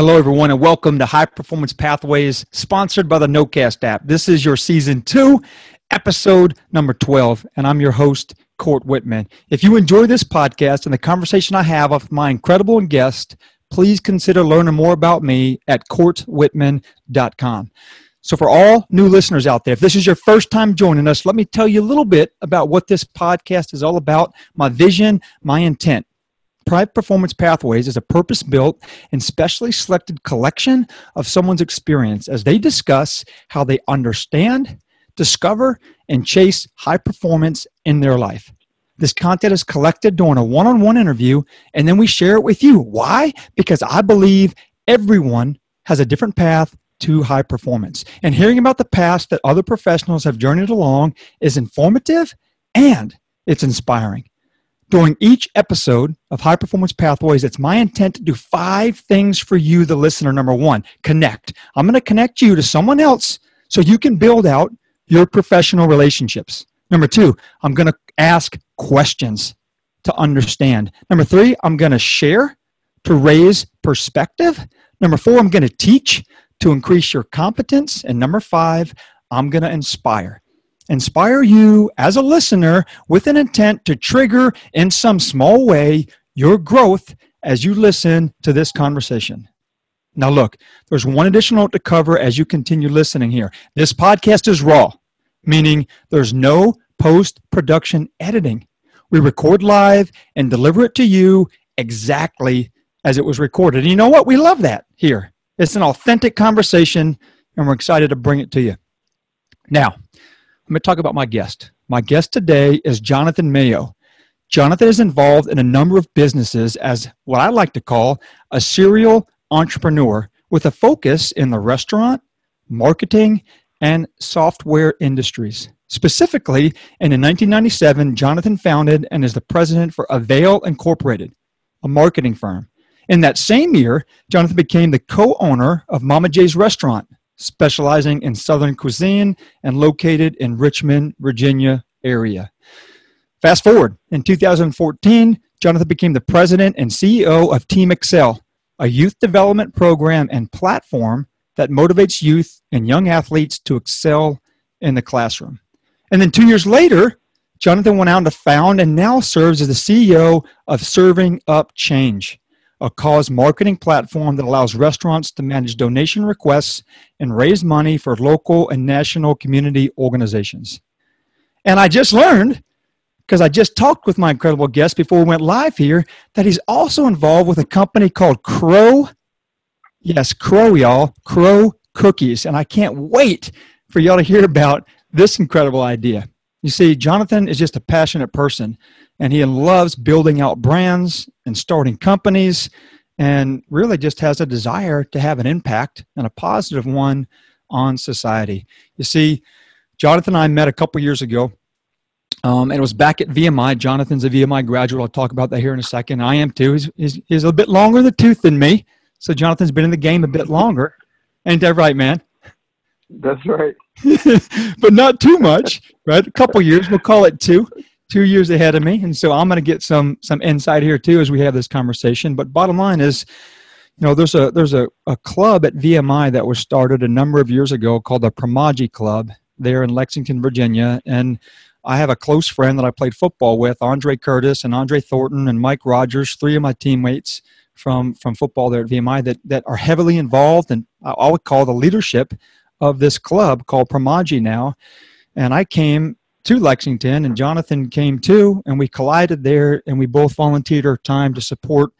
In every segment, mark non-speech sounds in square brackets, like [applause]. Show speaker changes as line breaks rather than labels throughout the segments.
Hello, everyone, and welcome to High Performance Pathways, sponsored by the NoCast app. This is your season two, episode number 12, and I'm your host, Court Whitman. If you enjoy this podcast and the conversation I have with my incredible guest, please consider learning more about me at courtwhitman.com. So, for all new listeners out there, if this is your first time joining us, let me tell you a little bit about what this podcast is all about, my vision, my intent. Private Performance Pathways is a purpose built and specially selected collection of someone's experience as they discuss how they understand, discover, and chase high performance in their life. This content is collected during a one on one interview, and then we share it with you. Why? Because I believe everyone has a different path to high performance. And hearing about the past that other professionals have journeyed along is informative and it's inspiring. During each episode of High Performance Pathways, it's my intent to do five things for you, the listener. Number one, connect. I'm going to connect you to someone else so you can build out your professional relationships. Number two, I'm going to ask questions to understand. Number three, I'm going to share to raise perspective. Number four, I'm going to teach to increase your competence. And number five, I'm going to inspire. Inspire you as a listener with an intent to trigger in some small way your growth as you listen to this conversation. Now, look, there's one additional note to cover as you continue listening here. This podcast is raw, meaning there's no post production editing. We record live and deliver it to you exactly as it was recorded. And you know what? We love that here. It's an authentic conversation, and we're excited to bring it to you. Now, let me talk about my guest. My guest today is Jonathan Mayo. Jonathan is involved in a number of businesses as what I like to call a serial entrepreneur with a focus in the restaurant, marketing, and software industries. Specifically, and in 1997, Jonathan founded and is the president for Avail Incorporated, a marketing firm. In that same year, Jonathan became the co owner of Mama J's Restaurant, specializing in Southern cuisine and located in Richmond, Virginia area. Fast forward, in 2014, Jonathan became the president and CEO of Team Excel, a youth development program and platform that motivates youth and young athletes to excel in the classroom. And then two years later, Jonathan went on to found and now serves as the CEO of Serving Up Change, a cause marketing platform that allows restaurants to manage donation requests and raise money for local and national community organizations. And I just learned, because I just talked with my incredible guest before we went live here, that he's also involved with a company called Crow. Yes, Crow, y'all. Crow Cookies. And I can't wait for y'all to hear about this incredible idea. You see, Jonathan is just a passionate person and he loves building out brands and starting companies and really just has a desire to have an impact and a positive one on society. You see, Jonathan and I met a couple years ago. Um, and it was back at VMI. Jonathan's a VMI graduate. I'll talk about that here in a second. I am too. He's, he's, he's a bit longer in the tooth than me. So Jonathan's been in the game a bit longer. Ain't that right, man?
That's right. [laughs]
but not too much, right? A couple years. We'll call it two two years ahead of me, and so I'm going to get some some insight here too as we have this conversation. But bottom line is, you know, there's a there's a, a club at VMI that was started a number of years ago called the Promaji Club there in Lexington, Virginia, and I have a close friend that I played football with, Andre Curtis and Andre Thornton and Mike Rogers, three of my teammates from from football there at VMI that that are heavily involved, and I would call the leadership of this club called Promaji now. And I came to Lexington, and Jonathan came too, and we collided there, and we both volunteered our time to support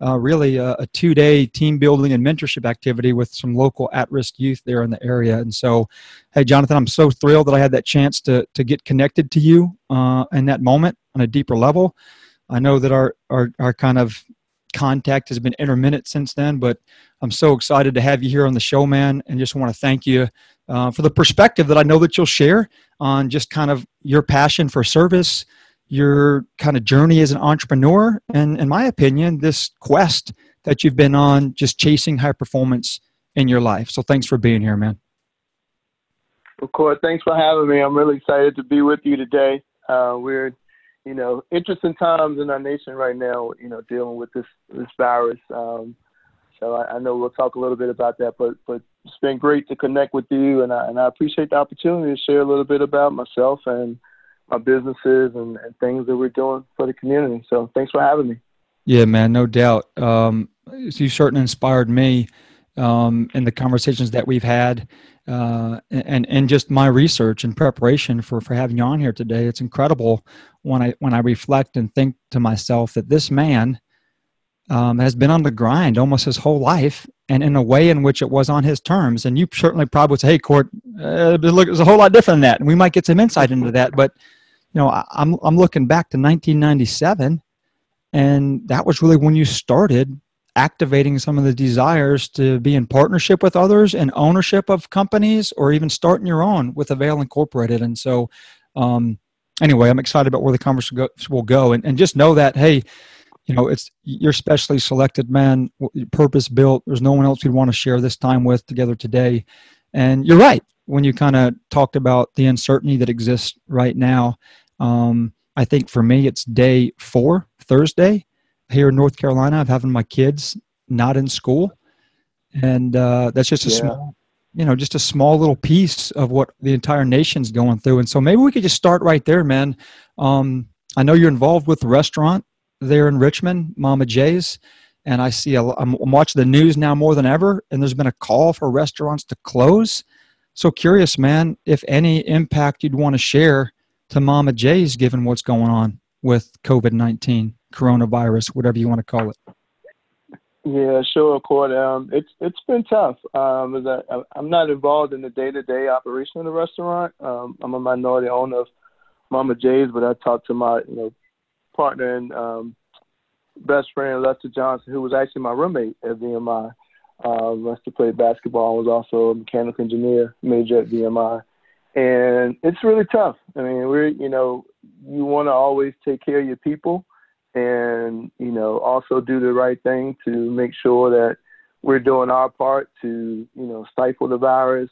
uh, really a, a two day team building and mentorship activity with some local at risk youth there in the area. And so, hey, Jonathan, I'm so thrilled that I had that chance to, to get connected to you uh, in that moment on a deeper level. I know that our, our, our kind of contact has been intermittent since then, but I'm so excited to have you here on the show, man, and just want to thank you uh, for the perspective that I know that you'll share on just kind of your passion for service, your kind of journey as an entrepreneur, and in my opinion, this quest that you've been on just chasing high performance in your life. So thanks for being here, man.
Of course, thanks for having me. I'm really excited to be with you today. Uh, we're, you know, interesting times in our nation right now. You know, dealing with this this virus. Um, So I, I know we'll talk a little bit about that, but but it's been great to connect with you, and I, and I appreciate the opportunity to share a little bit about myself and my businesses and, and things that we're doing for the community. So thanks for having me.
Yeah, man, no doubt. Um, you certainly inspired me um, in the conversations that we've had, uh, and and just my research and preparation for for having you on here today. It's incredible when I when I reflect and think to myself that this man um, has been on the grind almost his whole life, and in a way in which it was on his terms. And you certainly probably would say, "Hey, Court, uh, look, it's a whole lot different than that." And we might get some insight into that. But you know, I, I'm I'm looking back to 1997, and that was really when you started activating some of the desires to be in partnership with others and ownership of companies, or even starting your own with Avail Incorporated. And so, um, anyway, I'm excited about where the conversation will go, and, and just know that hey you know it's you're specially selected man purpose built there's no one else we'd want to share this time with together today. And you're right when you kind of talked about the uncertainty that exists right now. Um, i think for me it's day four thursday here in north carolina of having my kids not in school and uh, that's just a yeah. small you know just a small little piece of what the entire nation's going through and so maybe we could just start right there man um, i know you're involved with the restaurant there in Richmond, Mama J's, and I see a, I'm watching the news now more than ever, and there's been a call for restaurants to close. So curious, man, if any impact you'd want to share to Mama J's given what's going on with COVID 19, coronavirus, whatever you want to call it.
Yeah, sure, Court. Um, it's it's been tough. Um, as I, I'm not involved in the day-to-day operation of the restaurant. Um, I'm a minority owner of Mama J's, but I talked to my you know partner and um, best friend Lester Johnson, who was actually my roommate at VMI. Uh, Lester played basketball, and was also a mechanical engineer major at VMI, and it's really tough. I mean, we're you know you want to always take care of your people, and you know also do the right thing to make sure that we're doing our part to you know stifle the virus.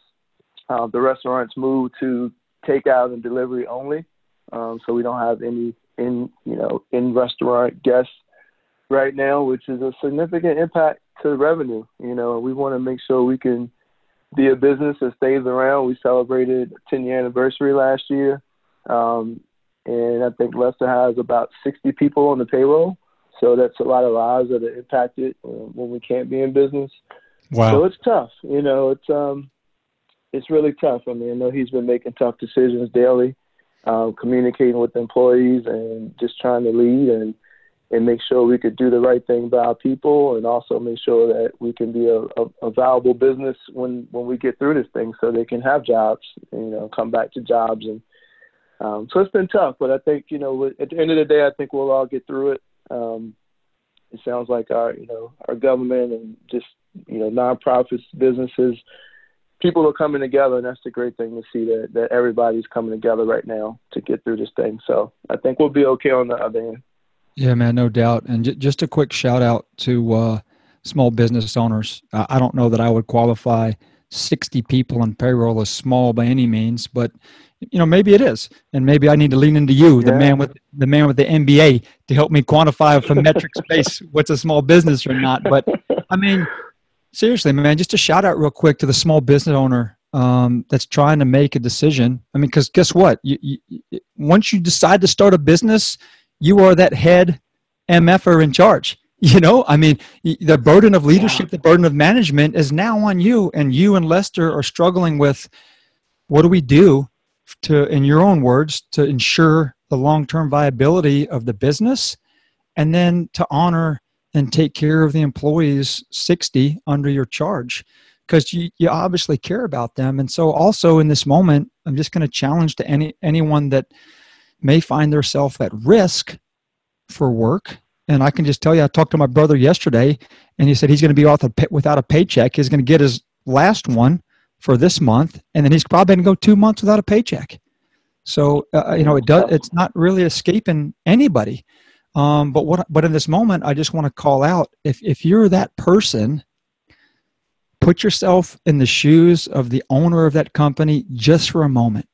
Uh, the restaurants move to takeout and delivery only, um, so we don't have any in you know in restaurant guests right now, which is a significant impact to revenue. You know, we want to make sure we can be a business that stays around. We celebrated 10 year anniversary last year, um, and I think Lester has about 60 people on the payroll. So that's a lot of lives that are impacted uh, when we can't be in business.
Wow.
So it's tough. You know, it's um, it's really tough. I mean, I know he's been making tough decisions daily um, communicating with employees and just trying to lead and and make sure we could do the right thing by our people and also make sure that we can be a, a, a valuable business when when we get through this thing so they can have jobs you know come back to jobs and um, so it's been tough but I think you know at the end of the day I think we'll all get through it um, it sounds like our you know our government and just you know nonprofits businesses people are coming together, and that's the great thing to see that that everybody's coming together right now to get through this thing. So I think we'll be okay on the other end.
Yeah, man, no doubt. And j- just a quick shout out to uh, small business owners. I-, I don't know that I would qualify 60 people on payroll as small by any means, but you know maybe it is, and maybe I need to lean into you, the man with the man with the MBA, to help me quantify from metric [laughs] space what's a small business or not. But I mean, seriously, man, just a shout out real quick to the small business owner um, that's trying to make a decision. I mean, because guess what? You, you, once you decide to start a business, you are that head MFer in charge. [laughs] You know, I mean, the burden of leadership, the burden of management is now on you, and you and Lester are struggling with what do we do to, in your own words, to ensure the long term viability of the business and then to honor and take care of the employees 60 under your charge because you, you obviously care about them. And so also in this moment i'm just going to challenge to any anyone that may find themselves at risk for work. And i can just tell you i talked to my brother yesterday and he said he's going to be off without a paycheck. He's going to get his last one for this month and then he's probably going to go two months without a paycheck so uh, you know it does it's not really escaping anybody um, but what? But in this moment, I just want to call out: if if you're that person, put yourself in the shoes of the owner of that company just for a moment,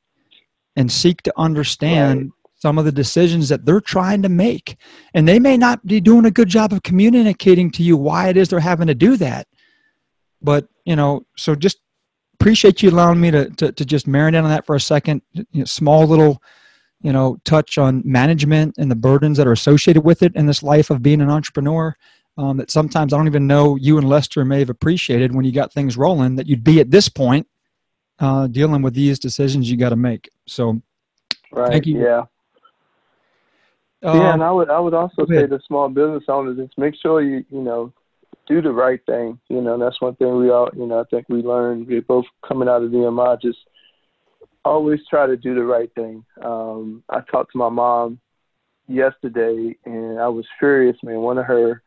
and seek to understand right. some of the decisions that they're trying to make. And they may not be doing a good job of communicating to you why it is they're having to do that. But, you know, so just appreciate you allowing me to, to, to just marinate on that for a second. You know, small little, you know, touch on management and the burdens that are associated with it in this life of being an entrepreneur. Um, that sometimes I don't even know you and Lester may have appreciated when you got things rolling that you'd be at this point uh, dealing with these decisions you got to make. So,
right,
thank you.
Yeah. Um, yeah, and I would I would also say to small business owners just make sure you you know do the right thing. You know, that's one thing we all you know I think we learned. We both coming out of VMI just always try to do the right thing. Um, I talked to my mom yesterday, and I was furious, man. One of her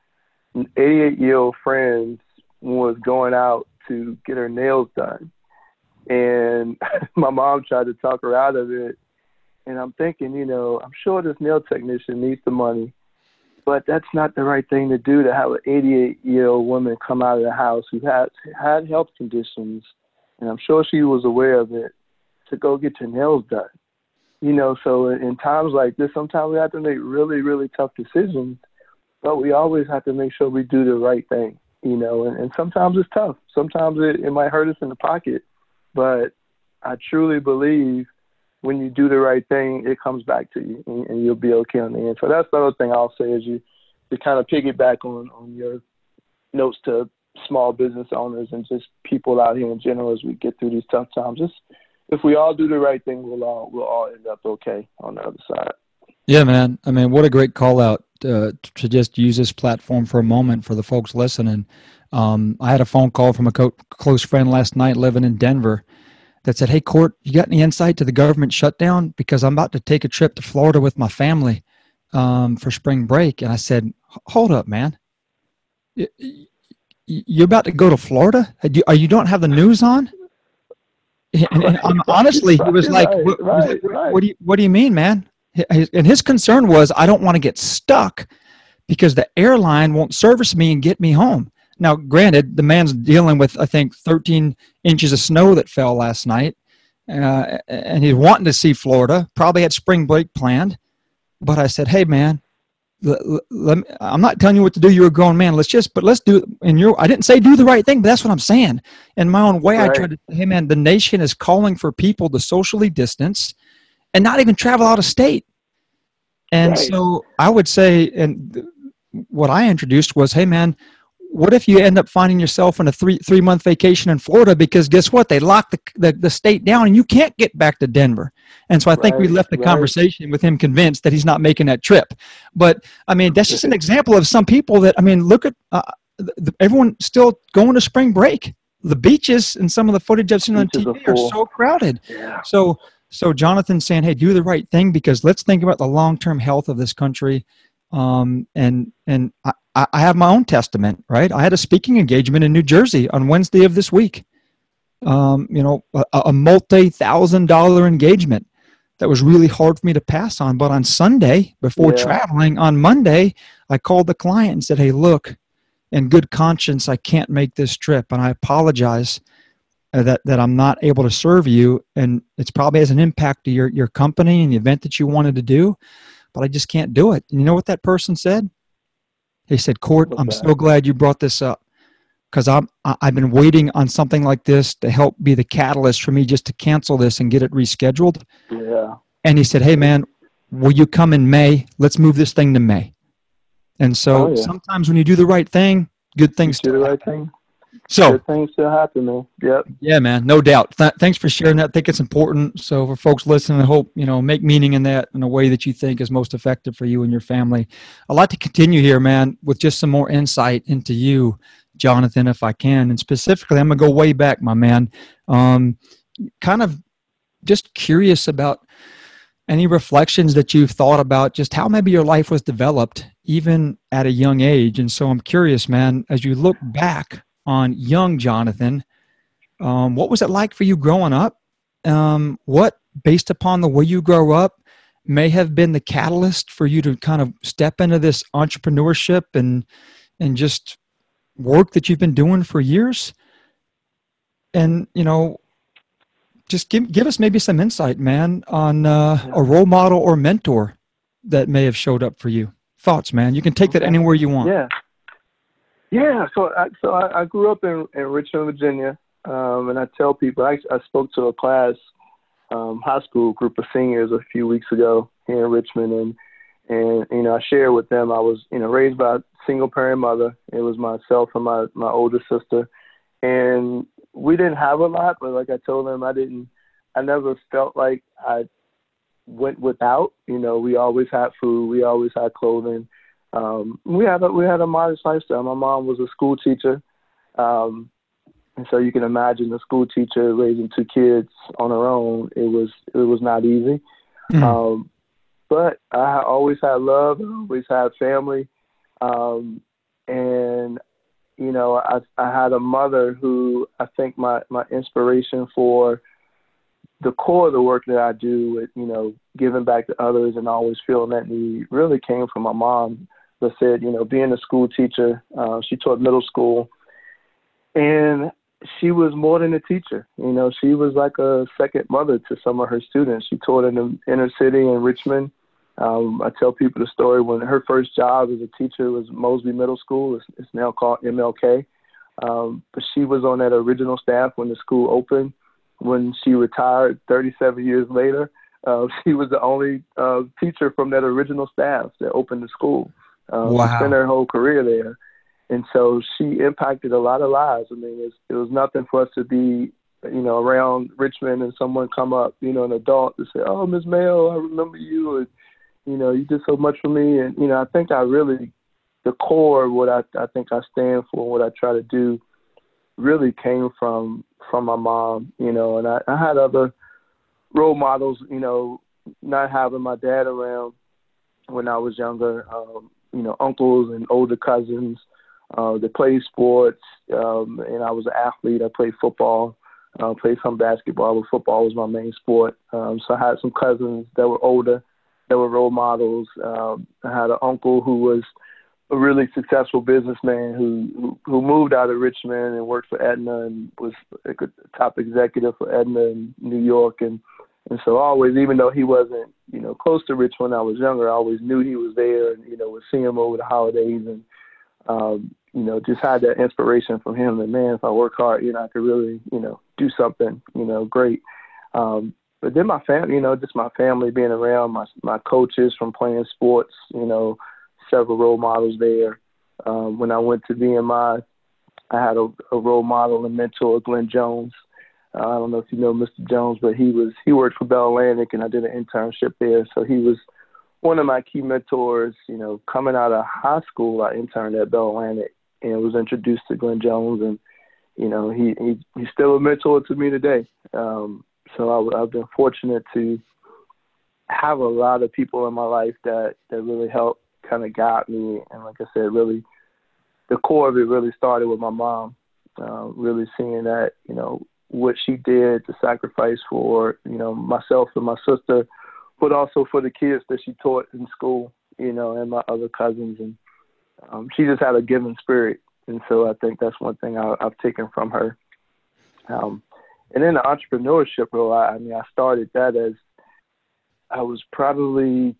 88 year old friends was going out to get her nails done, and [laughs] my mom tried to talk her out of it and I'm thinking, you know, I'm sure this nail technician needs the money, but that's not the right thing to do to have an 88 year old woman come out of the house who had had health conditions, and I'm sure she was aware of it, to go get your nails done. You know, so in times like this, sometimes we have to make really, really tough decisions, but we always have to make sure we do the right thing. You know, and, and sometimes it's tough. Sometimes it, it might hurt us in the pocket, but I truly believe when you do the right thing, it comes back to you, and, and you'll be okay on the end. So that's the other thing I'll say is you to kind of piggyback on on your notes to small business owners and just people out here in general as we get through these tough times. Just if we all do the right thing, we'll all we'll all end up okay on the other side.
Yeah, man. I mean, what a great call out uh, to just use this platform for a moment for the folks listening. Um, I had a phone call from a co- close friend last night living in Denver that said, Hey, Court, you got any insight to the government shutdown? Because I'm about to take a trip to Florida with my family um, for spring break. And I said, Hold up, man. You're about to go to Florida? Are you don't have the news on? And, and honestly, he was like, what, right, right. what, do you, what do you mean, man? And his concern was, I don't want to get stuck because the airline won't service me and get me home. Now, granted, the man's dealing with, I think, 13 inches of snow that fell last night, uh, and he's wanting to see Florida. Probably had spring break planned, but I said, "Hey, man, let, let me, I'm not telling you what to do. You're a grown man. Let's just, but let's do. And you I didn't say do the right thing, but that's what I'm saying. In my own way, right. I tried to. Hey, man, the nation is calling for people to socially distance, and not even travel out of state. And right. so I would say, and what I introduced was, hey, man what if you end up finding yourself on a three three month vacation in Florida? Because guess what? They locked the, the, the state down and you can't get back to Denver. And so I think right, we left the right. conversation with him convinced that he's not making that trip. But I mean that's just an example of some people that I mean look at uh, the, everyone still going to spring break. The beaches and some of the footage I've seen on TV are, are so crowded. Yeah. so so Jonathan saying hey do the right thing because let's think about the long term health of this country um, and and I, I have my own testament, right? I had a speaking engagement in New Jersey on Wednesday of this week. Um, you know, a, a multi-thousand dollar engagement that was really hard for me to pass on. But on Sunday, before yeah. traveling, on Monday, I called the client and said, "Hey, look, in good conscience, I can't make this trip, and I apologize." Uh, that that I'm not able to serve you, and it's probably has an impact to your your company and the event that you wanted to do but I just can't do it. And you know what that person said? He said, Court, I'm so glad you brought this up because I'm I've been waiting on something like this to help be the catalyst for me just to cancel this and get it rescheduled.
Yeah.
And he said, Hey man, will you come in May? Let's move this thing to May. And so oh, yeah. sometimes when you do the right thing, good things
do the right thing.
So
Good things still happen, man. Yep.
Yeah, man. No doubt. Th- thanks for sharing that. I think it's important. So for folks listening, I hope you know make meaning in that in a way that you think is most effective for you and your family. I'd like to continue here, man, with just some more insight into you, Jonathan, if I can, and specifically, I'm gonna go way back, my man. Um, kind of just curious about any reflections that you've thought about just how maybe your life was developed even at a young age and so i'm curious man as you look back on young Jonathan. Um, what was it like for you growing up? Um, what, based upon the way you grow up, may have been the catalyst for you to kind of step into this entrepreneurship and and just work that you've been doing for years? And you know, just give give us maybe some insight, man, on uh, a role model or mentor that may have showed up for you. Thoughts, man. You can take that anywhere you want.
Yeah. Yeah. So I, so I, I grew up in, in Richmond, Virginia, um, and I tell people I, I spoke to a class, um, high school group of seniors a few weeks ago here in Richmond, and and you know I shared with them I was you know raised by a single parent mother. It was myself and my my older sister, and we didn't have a lot, but like I told them, I didn't. I never felt like I went without. You know, we always had food, we always had clothing. Um, we had a, we had a modest lifestyle. My mom was a school teacher, um, and so you can imagine a school teacher raising two kids on her own. It was it was not easy. Mm-hmm. Um, but I always had love. I always had family, um, and you know, I I had a mother who I think my my inspiration for the core of the work that I do with you know giving back to others and always feeling that need really came from my mom. That said, you know, being a school teacher, uh, she taught middle school, and she was more than a teacher. You know, she was like a second mother to some of her students. She taught in the inner city in Richmond. Um, I tell people the story when her first job as a teacher was Mosby Middle School. It's, it's now called MLK. Um, but she was on that original staff when the school opened. When she retired 37 years later, uh, [laughs] she was the only uh, teacher from that original staff that opened the school. Um, wow. Spent her whole career there. And so she impacted a lot of lives. I mean, it's, it was nothing for us to be, you know, around Richmond and someone come up, you know, an adult to say, "Oh, Miss Mayo, I remember you," and you know, you did so much for me. And you know, I think I really, the core of what I I think I stand for, what I try to do, really came from from my mom. You know, and I, I had other role models. You know, not having my dad around when I was younger. Um, you know, uncles and older cousins uh, that played sports, um, and I was an athlete. I played football, uh, played some basketball, but football was my main sport. Um, so I had some cousins that were older, that were role models. Um, I had an uncle who was a really successful businessman who, who who moved out of Richmond and worked for Aetna and was a top executive for Aetna in New York and and so always even though he wasn't you know close to Richmond when I was younger I always knew he was there and you know would see him over the holidays and um, you know, just had that inspiration from him that man, if I work hard, you know, I could really, you know, do something, you know, great. Um, but then my family, you know, just my family being around, my my coaches from playing sports, you know, several role models there. Um, when I went to VMI, I had a, a role model and mentor, Glenn Jones. I don't know if you know Mr. Jones, but he was he worked for Bell Atlantic, and I did an internship there. So he was one of my key mentors, you know, coming out of high school, I interned at Bell Atlantic and was introduced to Glenn Jones, and you know, he, he he's still a mentor to me today. Um, so I, I've been fortunate to have a lot of people in my life that that really helped kind of guide me, and like I said, really, the core of it really started with my mom. Uh, really seeing that, you know, what she did to sacrifice for, you know, myself and my sister but also for the kids that she taught in school, you know, and my other cousins. And um, she just had a giving spirit. And so I think that's one thing I, have taken from her. Um, and then the entrepreneurship role, I, I mean, I started that as I was probably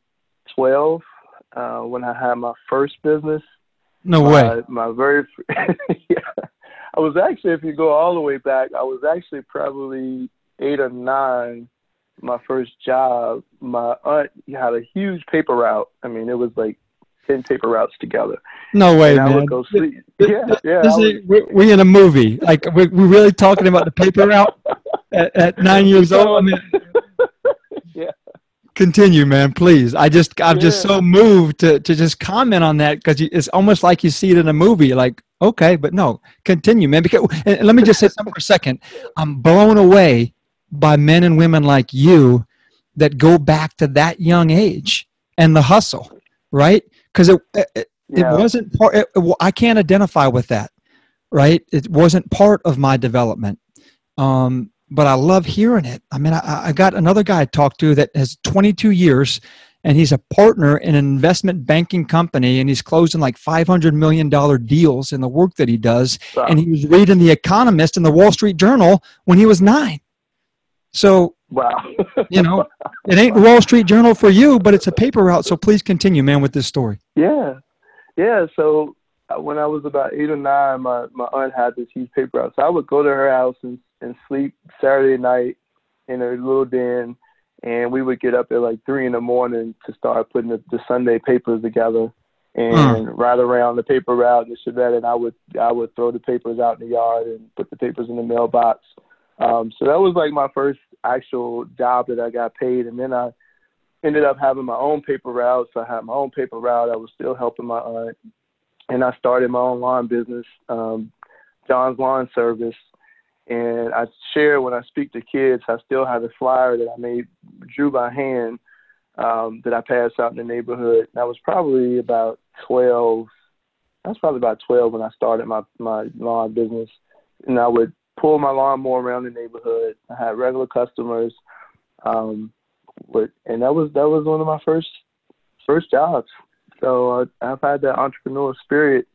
12 uh, when I had my first business.
No way.
My very, [laughs] yeah. I was actually, if you go all the way back, I was actually probably eight or nine my first job, my aunt had a huge paper route. I mean, it was like ten paper routes together.
No way, man.
I would go sleep. yeah, yeah.
This is, we're, we're in a movie. Like we're, we're really talking about the paper route [laughs] at, at nine years old. I mean, [laughs]
yeah.
Continue, man, please. I just, I'm yeah. just so moved to, to just comment on that because it's almost like you see it in a movie. Like, okay, but no, continue, man. Because let me just say something for a second. I'm blown away by men and women like you that go back to that young age and the hustle, right? Because it, it, yeah. it, wasn't part, it, I can't identify with that, right? It wasn't part of my development. Um, but I love hearing it. I mean, I, I got another guy I talked to that has 22 years and he's a partner in an investment banking company and he's closing like 500 million dollar deals in the work that he does wow. and he was reading the economist and the wall street journal when he was nine So,
wow. [laughs]
you know, it ain't the Wall Street Journal for you, but it's a paper route. So please continue, man, with this story.
Yeah. Yeah. So when I was about eight or nine, my, my aunt had this huge paper route. So I would go to her house and, and sleep Saturday night in her little den. And we would get up at like three in the morning to start putting the, the Sunday papers together and mm. ride around the paper route and this and that. And I would I would throw the papers out in the yard and put the papers in the mailbox. Um, so that was like my first actual job that I got paid. And then I ended up having my own paper route. So I had my own paper route. I was still helping my aunt, and I started my own lawn business, um, John's Lawn Service. And I share when I speak to kids. I still have a flyer that I made, drew by hand, um, that I passed out in the neighborhood. And I was probably about 12. I was probably about 12 when I started my my lawn business, and I would pull my lawnmower around the neighborhood. I had regular customers, um, with, and that was that was one of my first first jobs. So uh, I've had that entrepreneurial spirit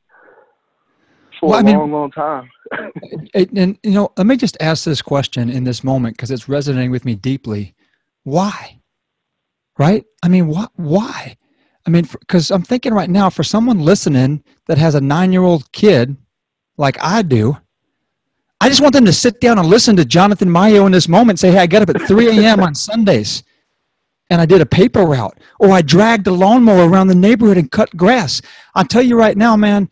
for well, a I mean, long, long time. [laughs]
and, and you know, let me just ask this question in this moment because it's resonating with me deeply. Why? Right? I mean, what? Why? I mean, because I'm thinking right now for someone listening that has a nine year old kid like I do, I just want them to sit down and listen to Jonathan Mayo in this moment say, Hey, I get up at 3 a.m. on Sundays and I did a paper route or I dragged a lawnmower around the neighborhood and cut grass. I'll tell you right now, man,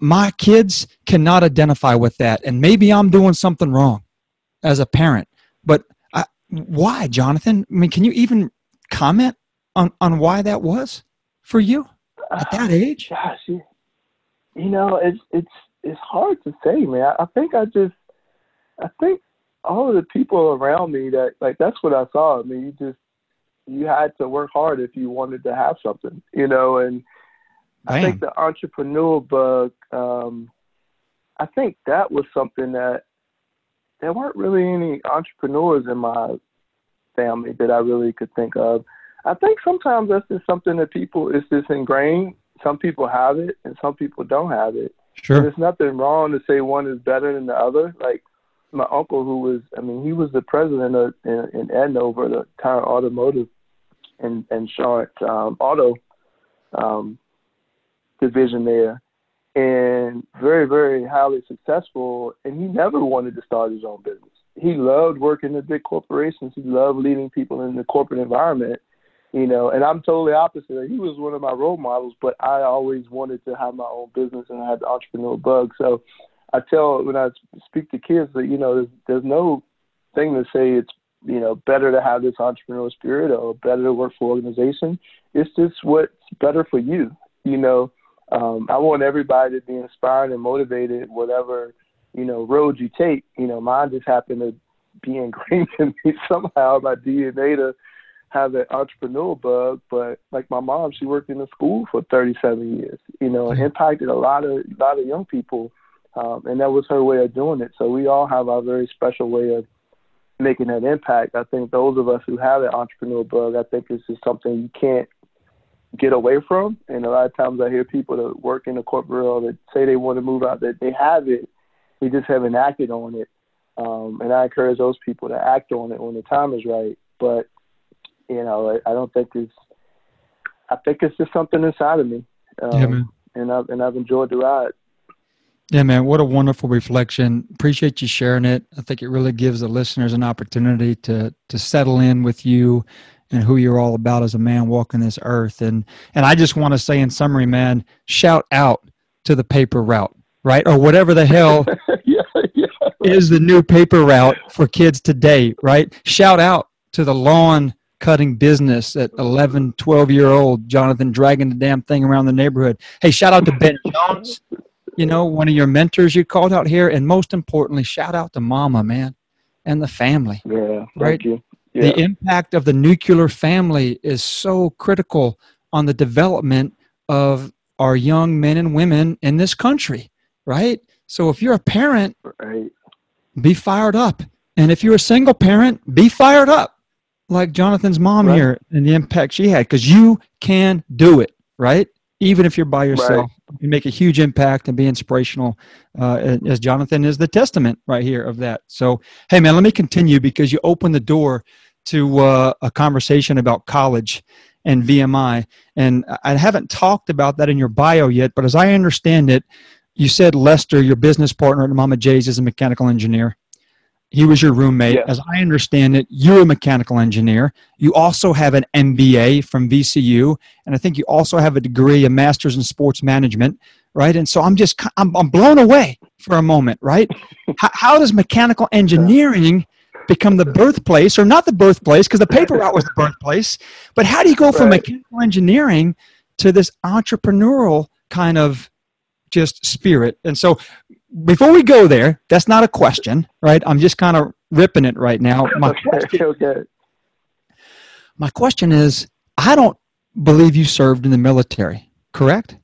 my kids cannot identify with that. And maybe I'm doing something wrong as a parent. But I, why, Jonathan? I mean, can you even comment on, on why that was? for you at that ah, age?
Gosh, you, you know, it's it's it's hard to say, man. I, I think I just, I think all of the people around me that like that's what I saw. I mean, you just you had to work hard if you wanted to have something, you know. And I think the entrepreneur bug, um, I think that was something that there weren't really any entrepreneurs in my family that I really could think of. I think sometimes that's just something that people it's just ingrained. Some people have it and some people don't have it.
Sure.
And there's nothing wrong to say one is better than the other. Like my uncle, who was, I mean, he was the president of in, in Edover, the tire automotive and insurance um, auto um, division there, and very, very highly successful. And he never wanted to start his own business. He loved working in big corporations. He loved leading people in the corporate environment you know, and I'm totally opposite. He was one of my role models, but I always wanted to have my own business and I had the entrepreneurial bug. So I tell when I speak to kids that you know there's, there's no thing to say it's you know better to have this entrepreneurial spirit or better to work for organization. It's just what's better for you. You know, um, I want everybody to be inspired and motivated, whatever you know road you take. You know, mine just happened to be ingrained [laughs] in me somehow by DNA to have that entrepreneurial bug, but like my mom, she worked in a school for 37 years, you know, and impacted a lot of a lot of young people, um, and that was her way of doing it. So we all have our very special way of making that impact. I think those of us who have that entrepreneurial bug, I think this is something you can't get away from. And a lot of times I hear people that work in the corporate world that say they want to move out, that they have it, they just haven't acted on it. Um, and I encourage those people to act on it when the time is right. But you know, I, I don't think it's. I think it's just something inside of me. Um, yeah, man. And I've and I've enjoyed the ride.
Yeah, man, what a wonderful reflection. Appreciate you sharing it. I think it really gives the listeners an opportunity to to settle in with you and who you're all about as a man walking this earth. And and I just want to say in summary, man, shout out to the paper route, right? Or whatever the hell [laughs] yeah, yeah, right. is the new paper route for kids today, right? Shout out to the lawn cutting business at 11, 12 year old Jonathan dragging the damn thing around the neighborhood. Hey, shout out to Ben Jones, [laughs] you know, one of your mentors you called out here. And most importantly, shout out to mama, man, and the family.
Yeah. Right. Yeah.
The impact of the nuclear family is so critical on the development of our young men and women in this country. Right. So if you're a parent, right. be fired up. And if you're a single parent, be fired up like Jonathan's mom right. here and the impact she had because you can do it, right? Even if you're by yourself. Right. And make a huge impact and be inspirational. Uh, as Jonathan is the testament right here of that. So, hey man, let me continue because you opened the door to uh, a conversation about college and VMI, and I haven't talked about that in your bio yet. But as I understand it, you said Lester, your business partner at Mama J's, is a mechanical engineer. He was your roommate.
Yes.
As I understand it, you're a mechanical engineer. You also have an MBA from VCU, and I think you also have a degree, a master's in sports management, right? And so I'm just, I'm, I'm blown away for a moment, right? [laughs] how, how does mechanical engineering become the birthplace, or not the birthplace, because the paper route was the [laughs] birthplace, but how do you go from
Right.
mechanical engineering to this entrepreneurial kind of just spirit? And so before we go there, that's not a question, right? I'm just kind of ripping it right now. [laughs] My,
okay, okay.
my question is I don't believe you served in the military, correct?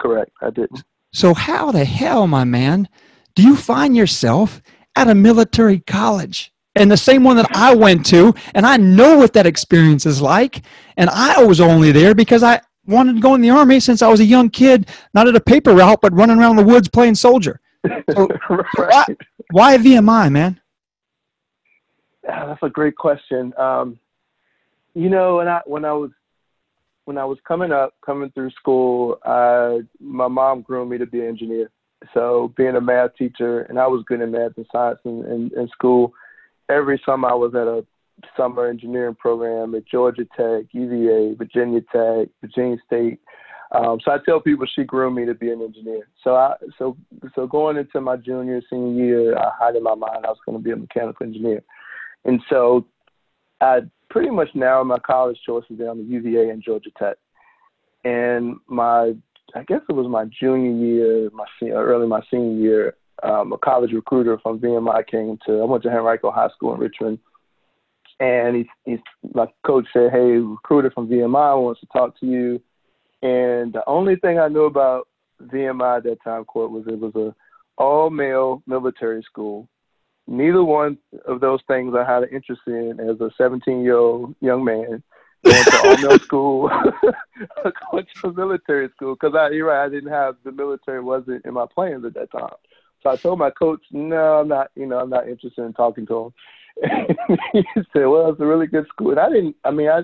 Correct. I didn't.
So, how the hell, my man, do you find yourself at a military college? And the same one that I went to, and I know what that experience is like. And I was only there because I wanted to go in the army since I was a young kid, not at a paper route, but running around the woods playing soldier. So, [laughs]
right.
Why VMI, man?
That's a great question. Um, you know, when I when I was when I was coming up, coming through school, I, my mom groomed me to be an engineer. So being a math teacher, and I was good in math and science in, in, in school. Every summer I was at a summer engineering program at Georgia Tech, UVA, Virginia Tech, Virginia State. Um, so I tell people she groomed me to be an engineer. So I so so going into my junior senior year, I had in my mind I was going to be a mechanical engineer, and so I pretty much narrowed my college choices down to UVA and Georgia Tech. And my I guess it was my junior year, my senior, early my senior year, um, a college recruiter from VMI came to. I went to Henrico High School in Richmond, and he's, he's my coach said, "Hey, recruiter from VMI wants to talk to you." And the only thing I knew about VMI at that time, Court, was it was a all male military school. Neither one of those things I had an interest in as a 17 year old young man going to all male [laughs] school, [laughs] going to military school because I, you're right, I didn't have the military wasn't in my plans at that time. So I told my coach, no, I'm not, you know, I'm not interested in talking to him. And he said, well, it's a really good school. And I didn't, I mean, I,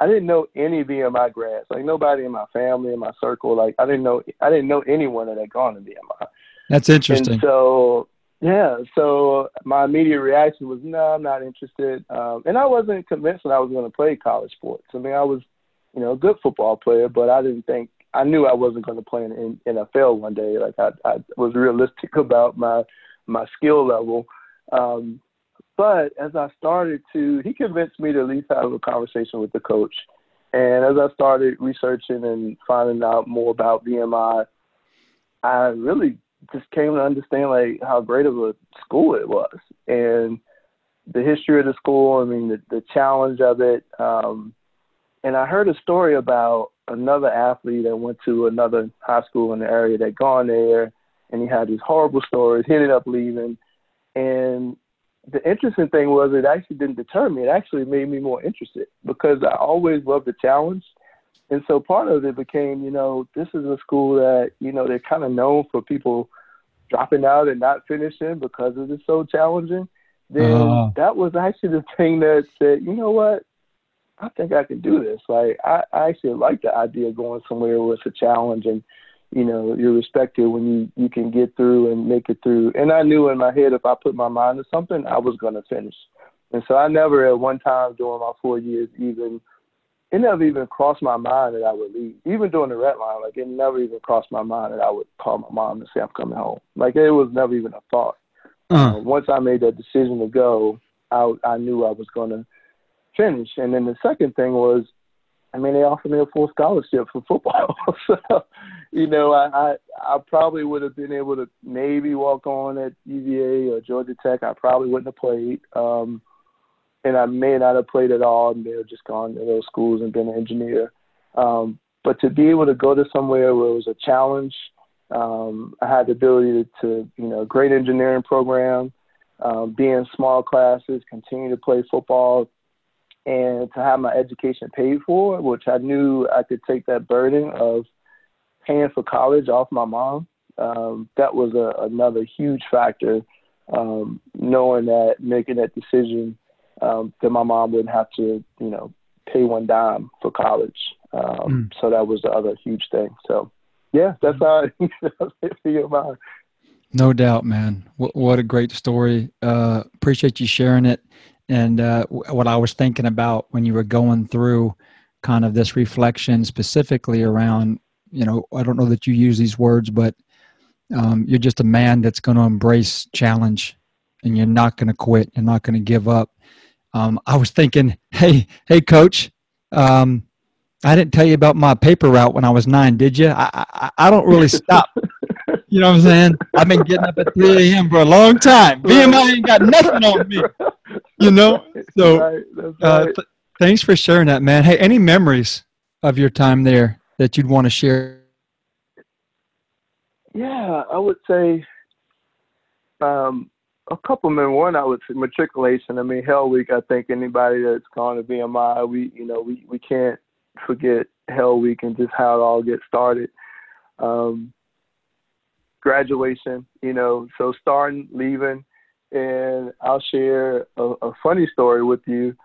I didn't know any VMI grads, like nobody in my family, in my circle. Like I didn't know, I didn't know anyone that had gone to VMI.
That's interesting.
And so, yeah, so my immediate reaction was, no, I'm not interested. Um, and I wasn't convinced that I was going to play college sports. I mean, I was, you know, a good football player, but I didn't think, I knew I wasn't going to play in, in NFL one day. Like I, I was realistic [laughs] about my, my skill level. Um, but as I started to, he convinced me to at least have a conversation with the coach. And as I started researching and finding out more about VMI, I really just came to understand like how great of a school it was and the history of the school. I mean, the, the challenge of it. Um, and I heard a story about another athlete that went to another high school in the area that gone there, and he had these horrible stories. He ended up leaving, and the interesting thing was it actually didn't deter me. It actually made me more interested because I always loved the challenge. And so part of it became, you know, this is a school that, you know, they're kind of known for people dropping out and not finishing because it is so challenging. Then
Oh.
that was actually the thing that said, you know what? I think I can do this. Like I, I actually like the idea of going somewhere where it's a challenge and you know you're respected when you you can get through and make it through. And I knew in my head if I put my mind to something, I was going to finish. And so I never at one time during my four years even it never even crossed my mind that I would leave. Even during the red line, like it never even crossed my mind that I would call my mom and say I'm coming home. Like it was never even a thought.
Uh,
Uh, once I made that decision to go, I I knew I was going to finish. And then the second thing was, I mean, they offered me a full scholarship for football. [laughs] so, you know, I, I I probably would have been able to maybe walk on at UVA or Georgia Tech. I probably wouldn't have played. Um, and I may not have played at all, and may have just gone to those schools and been an engineer. Um, but to be able to go to somewhere where it was a challenge, um, I had the ability to, to, you know, great engineering program, um, be in small classes, continue to play football, and to have my education paid for, which I knew I could take that burden of paying for college off my mom. Um, that was a, another huge factor. Um, knowing that making that decision um, that my mom wouldn't have to, you know, pay one dime for college. Um, mm. So that was the other huge thing. So, yeah, that's how I [laughs] feel about it.
No doubt, man. What, what a great story. Uh, appreciate you sharing it. And uh, what I was thinking about when you were going through kind of this reflection specifically around, you know, I don't know that you use these words, but um, you're just a man that's going to embrace challenge and you're not going to quit. You're not going to give up. Um, I was thinking, hey, hey, coach, um, I didn't tell you about my paper route when I was nine, did you? I, I, I don't really stop. [laughs] you know what I'm saying? I've been getting up at 3 a.m. for a long time. VMI ain't got nothing on me. You know? So right, uh, th- thanks for sharing that, man. Hey, any memories of your time there that you'd want to share?
Yeah, I would say um, a couple of men. One, I would say matriculation. I mean, Hell Week. I think anybody that's gone to VMI, we you know we we can't forget Hell Week and just how it all gets started. Um, graduation, you know, so starting, leaving, and I'll share a, a funny story with you.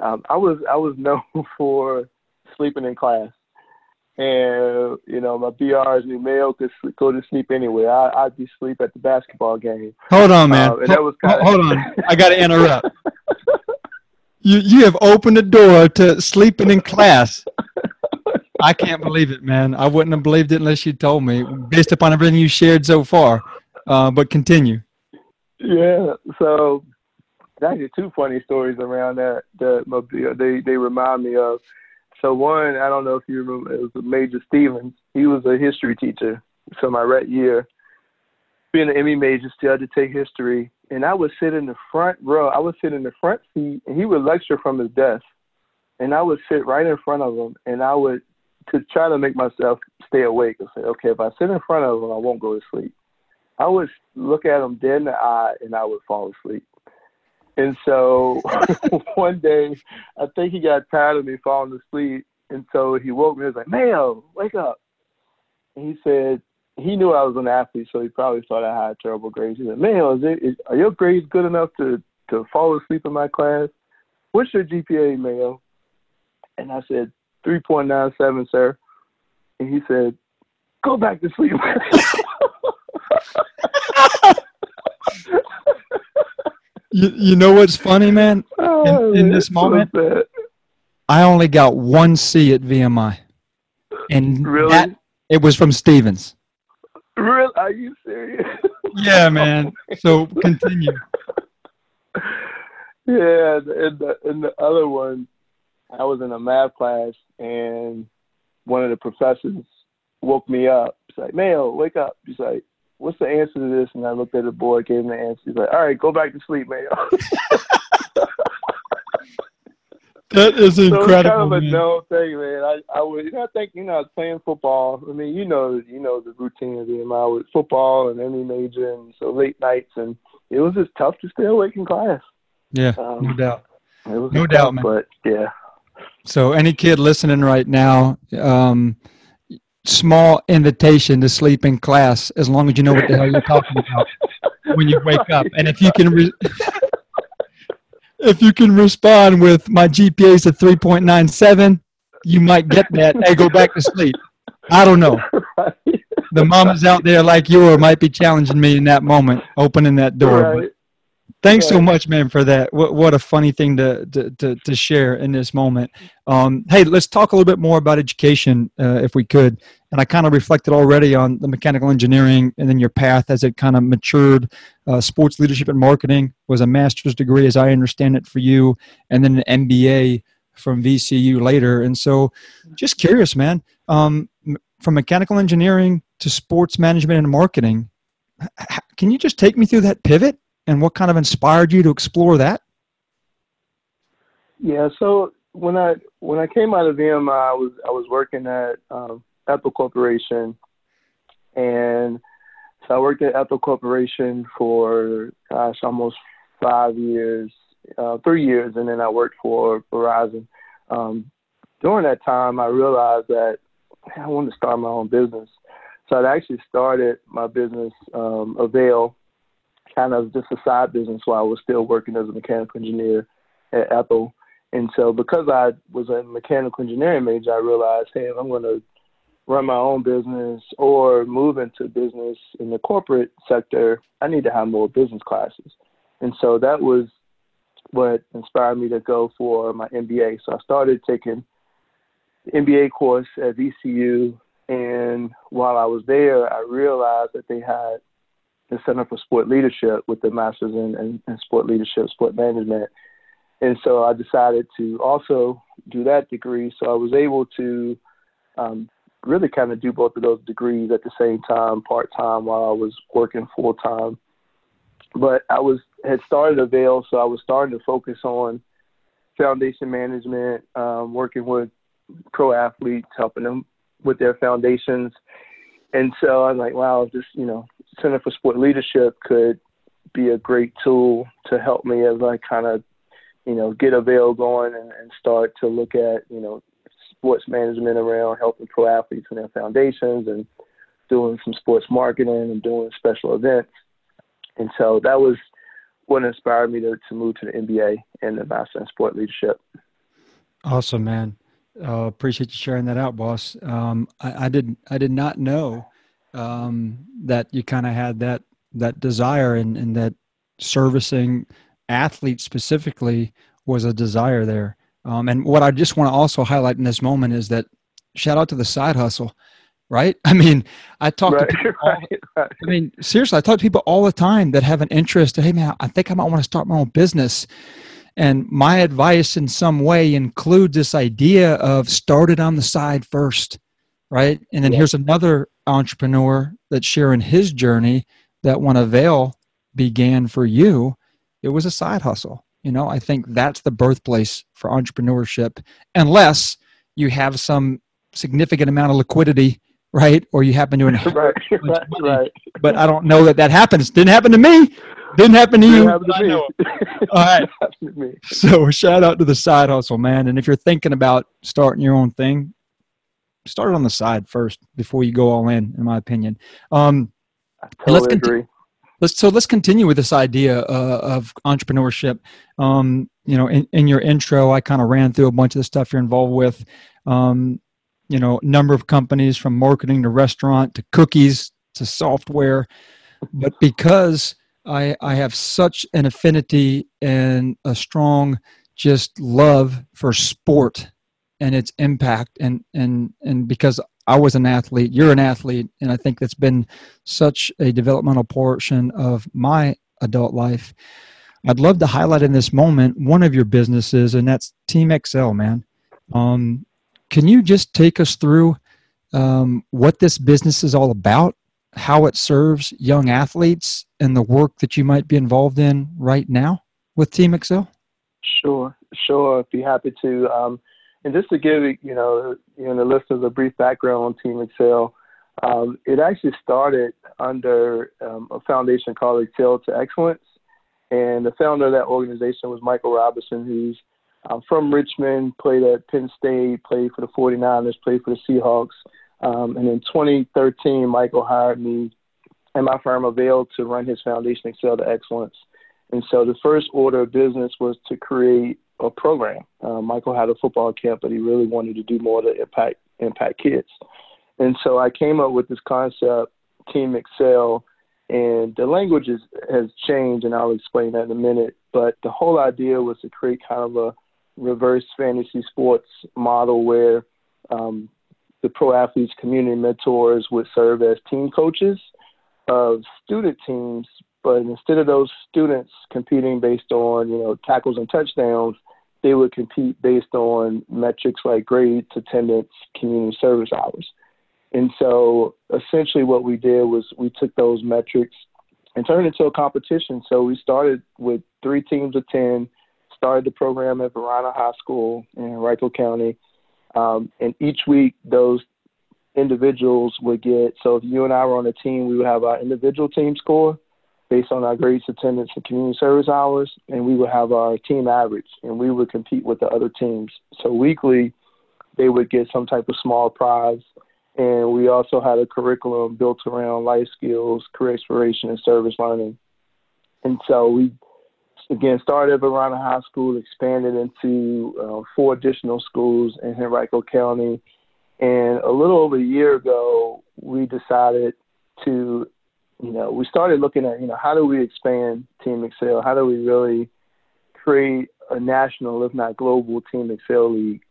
Um, I was I was [laughs] known for sleeping in class and you know my BRs knew Mayo could go to sleep anywhere. I, I'd be sleep at the basketball game.
Hold on, man. Uh, and that was kinda... hold on. I got to [laughs] interrupt. you you have opened the door to sleeping in class. I can't believe it, man. I wouldn't have believed it unless you told me, based upon everything you shared so far. Uh, but continue.
Yeah. So actually two funny stories around that that they they remind me of. So one, I don't know if you remember, it was Major Stevens. He was a history teacher. So my red year, being an ME major, still had to take history, and I would sit in the front row. I would sit in the front seat, and he would lecture from his desk, and I would sit right in front of him, and I would to try to make myself stay awake and say, okay, if I sit in front of him, I won't go to sleep. I would look at him dead in the eye, and I would fall asleep. And so [laughs] one day, I think he got tired of me falling asleep. And so he woke me. He was like, Mayo, wake up. And he said, he knew I was an athlete, so he probably thought I had terrible grades. He said, Mayo, is it, is, are your grades good enough to, to fall asleep in my class? What's your GPA, Mayo? And I said, 3.97, sir. And he said, go back to sleep. [laughs]
You, you know what's funny, man? Oh, in, in this moment, I only got one C at VMI, and
really?
that it was from Stevens.
Really? Are you serious?
Yeah, man. So continue. [laughs]
Yeah, and the, and the other one, I was in a math class, and one of the professors woke me up. He's like, "Mayo, wake up." He's like, what's the answer to this? And I looked at the board, gave him the answer. He's like, all right, go back to sleep, man. [laughs]
that is incredible. So it's kind
of a
man.
known thing, man. I, I would, you know, I think, you know, I was playing football. I mean, you know, you know the routine of VMI with football and any major, and so late nights, and it was just tough to stay awake in class.
Yeah, um, no doubt.
no
tough,
doubt, man. But yeah.
So, any kid listening right now, um, small invitation to sleep in class as long as you know what the hell you're talking about when you wake up. And if you can re- [laughs] if you can respond with my GPA is a 3.97, you might get that. Hey, go back to sleep. I don't know. [laughs] The mamas out there like you are might be challenging me in that moment, opening that door. Right. Thanks so much, man, for that. What, what a funny thing to, to, to, to share in this moment. Um, hey, let's talk a little bit more about education, uh, if we could. And I kind of reflected already on the mechanical engineering and then your path as it kind of matured. Uh, sports leadership and marketing was a master's degree, as I understand it, for you, and then an MBA from VCU later. And so, just curious, man, um, from mechanical engineering to sports management and marketing, can you just take me through that pivot? And what kind of inspired you to explore that?
Yeah, so when I when I came out of VMI, I was I was working at um, Apple Corporation, and so I worked at Apple Corporation for gosh almost five years, uh, three years, and then I worked for Verizon. Um, during that time, I realized that I wanted to start my own business. So I'd actually started my business, um, Avail, kind of just a side business while I was still working as a mechanical engineer at Apple. And so because I was a mechanical engineering major, I realized, hey, if I'm going to run my own business or move into business in the corporate sector, I need to have more business classes. And so that was what inspired me to go for my MBA. So I started taking MBA course at VCU. And while I was there, I realized that they had the Center for Sport Leadership with the Masters in, in, in Sport Leadership, Sport Management. And so I decided to also do that degree. So I was able to um, really kind of do both of those degrees at the same time, part time, while I was working full time. But I was had started Avail, so I was starting to focus on foundation management, um, working with pro athletes, helping them with their foundations. And so I'm like, wow, this, you know, Center for Sport Leadership could be a great tool to help me as I kind of, you know, get Avail going and, and start to look at, you know, sports management around helping pro athletes and their foundations and doing some sports marketing and doing special events. And so that was what inspired me to, to move to the MBA and the Master in Sport Leadership.
Awesome, man. Uh, appreciate you sharing that out, boss. Um, I, I did I did not know um, that you kind of had that that desire and, and that servicing athletes specifically was a desire there. Um, and what I just want to also highlight in this moment is that shout out to the side hustle, right? [laughs] I mean, I talk right, to people. [laughs] All, right, right. I mean, seriously, I talk to people all the time that have an interest. Hey, man, I think I might want to start my own business. And my advice in some way includes this idea of start it on the side first, right? And then yeah. here's another entrepreneur that's sharing his journey that when Avail began for you, it was a side hustle. You know, I think that's the birthplace for entrepreneurship, unless you have some significant amount of liquidity, right? Or you happen to [laughs] inherit.
right, right, right.
But I don't know that that happens. Didn't happen to me. Didn't happen to Didn't you.
Happen to me. [laughs]
All right. So shout out to the side hustle, man. And if you're thinking about starting your own thing, start it on the side first before you go all in. In my opinion. Um,
totally let's agree.
Let's so let's continue with this idea uh, of entrepreneurship. Um, you know, in, in your intro, I kind of ran through a bunch of the stuff you're involved with. Um, you know, number of companies from marketing to restaurant to cookies to software, but because I I have such an affinity and a strong just love for sport and its impact and and and because I was an athlete, you're an athlete, and I think that's been such a developmental portion of my adult life. I'd love to highlight in this moment one of your businesses, and that's Team Excel, man. Um, can you just take us through um, what this business is all about, how it serves young athletes, and the work that you might be involved in right now with Team Excel?
Sure, sure. I'd be happy to. Um, and just to give you know, you know, the listeners a brief background on Team Excel, um, it actually started under um, a foundation called Excel to Excellence, and the founder of that organization was Michael Robinson, who's um, from Richmond, played at Penn State, played for the 49ers, played for the Seahawks. Um, and in 2013, Michael hired me and my firm Avail to run his foundation, Excel to Excellence. And so the first order of business was to create a program. Uh, Michael had a football camp, but he really wanted to do more to impact impact kids. And so I came up with this concept, Team Excel, and the language is, has changed, and I'll explain that in a minute. But the whole idea was to create kind of a reverse fantasy sports model where um, the pro athletes, community mentors would serve as team coaches of student teams. But instead of those students competing based on you know tackles and touchdowns, they would compete based on metrics like grades, attendance, community service hours. And so essentially what we did was we took those metrics and turned it into a competition. So we started with three teams of 10, started the program at Varina High School in Henrico County. Um, and each week those individuals would get, so if you and I were on a team, we would have our individual team score based on our grades, attendance, and community service hours, and we would have our team average, and we would compete with the other teams. So weekly, they would get some type of small prize, and we also had a curriculum built around life skills, career exploration, and service learning. And so we again started at Varina High School, expanded into uh, four additional schools in Henrico County, and a little over a year ago, we decided to, you know, we started looking at, you know, how do we expand Team Excel? How do we really create a national, if not global, Team Excel league?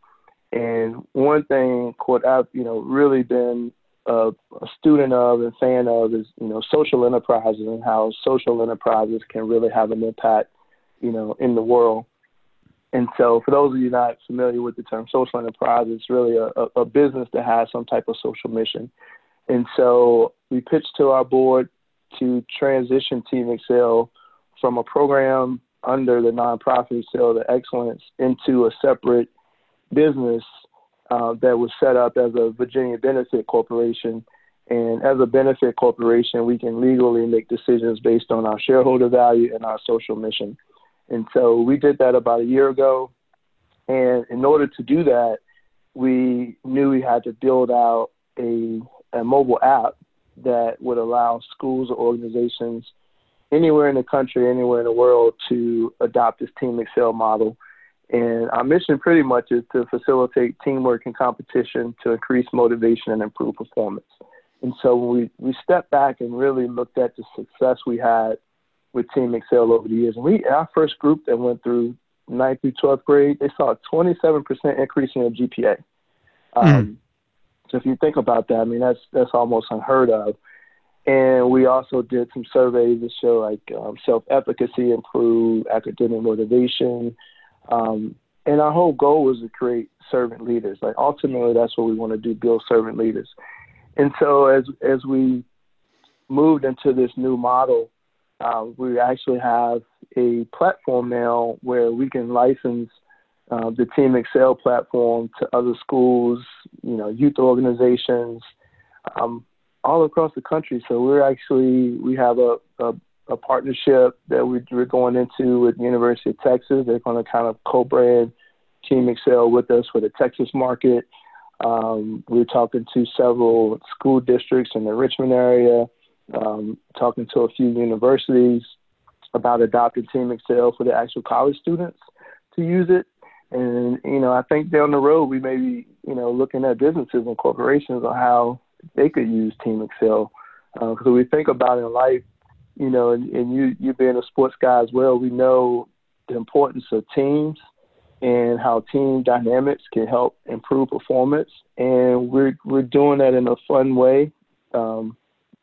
And one thing, Court, I've you know really been a student of and fan of is you know social enterprises and how social enterprises can really have an impact, you know, in the world. And so, for those of you not familiar with the term social enterprise, it's really a, a, business that has some type of social mission. And so, we pitched to our board to transition Team Excel from a program under the nonprofit Excel to Excellence into a separate business uh, that was set up as a Virginia Benefit Corporation. And as a benefit corporation, we can legally make decisions based on our shareholder value and our social mission. And so we did that about a year ago. And in order to do that, we knew we had to build out a, a mobile app that would allow schools or organizations anywhere in the country, anywhere in the world to adopt this Team Excel model and our mission pretty much is to facilitate teamwork and competition to increase motivation and improve performance. And so we, we stepped back and really looked at the success we had with Team Excel over the years, and we our first group that went through 9th through 12th grade, they saw a 27% increase in their GPA. Mm. Um, so if you think about that, I mean that's that's almost unheard of. And we also did some surveys that show like um, self-efficacy improved, academic motivation, um, and our whole goal was to create servant leaders. Like ultimately, that's what we want to do: build servant leaders. And so, as as we moved into this new model, uh, we actually have a platform now where we can license uh, the Team Excel platform to other schools, you know, youth organizations, um, all across the country. So we're actually we have a, a a partnership that we, are going into with the University of Texas. They're going to kind of co-brand Team Excel with us for the Texas market. Um, we're talking to several school districts in the Richmond area, um, talking to a few universities about adopting Team Excel for the actual college students to use it. And, you know, I think down the road we may be, you know, looking at businesses and corporations on how they could use Team Excel. Because uh, we think about in life, you know, and, and you you being a sports guy as well, we know the importance of teams and how team dynamics can help improve performance. And we're we're doing that in a fun way um,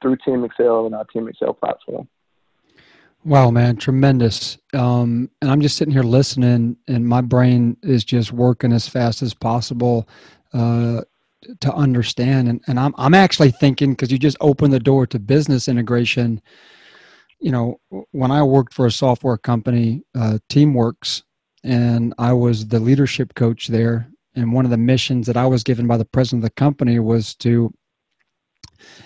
through Team Excel and our Team Excel platform.
Wow, man, tremendous. Um, and I'm just sitting here listening, and my brain is just working as fast as possible uh, to understand. And, and I'm I'm actually thinking because you just opened the door to business integration you know, when I worked for a software company, uh, Teamworks, and I was the leadership coach there, and one of the missions that I was given by the president of the company was to,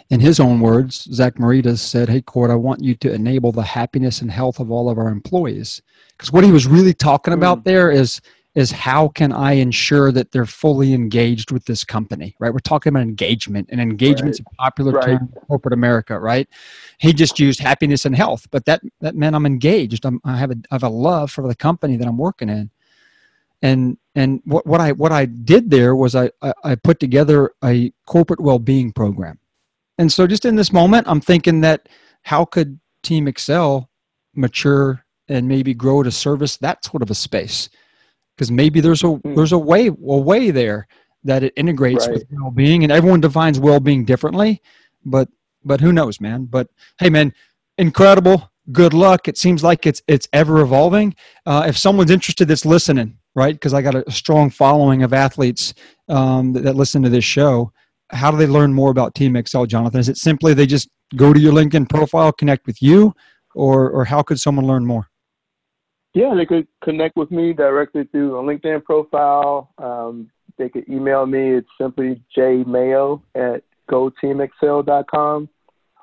in his own words, Zach Maritas said, Hey, Court, I want you to enable the happiness and health of all of our employees. Because what he was really talking about mm. there is is how can I ensure that they're fully engaged with this company, right? We're talking about engagement, and engagement's right. a popular right. term in corporate America, right? He just used happiness and health, but that that meant I'm engaged. I'm, I have a I have a love for the company that I'm working in, and and what what I what I did there was I I, I put together a corporate well being program, and so just in this moment, I'm thinking that how could Team Excel mature and maybe grow to service that sort of a space? Because maybe there's a mm. there's a way a way there that it integrates right. with well-being and everyone defines well-being differently but but who knows man? But hey man incredible. Good luck. It seems like it's it's ever evolving. Uh, if someone's interested that's listening right because i got a strong following of athletes um, that, that listen to this show how do they learn more about team excel jonathan is it simply they just go to your linkedin profile connect with you or or how could someone learn more
yeah, they could connect with me directly through a LinkedIn profile. Um, they could email me. It's simply jmayo at goteamexcel.com.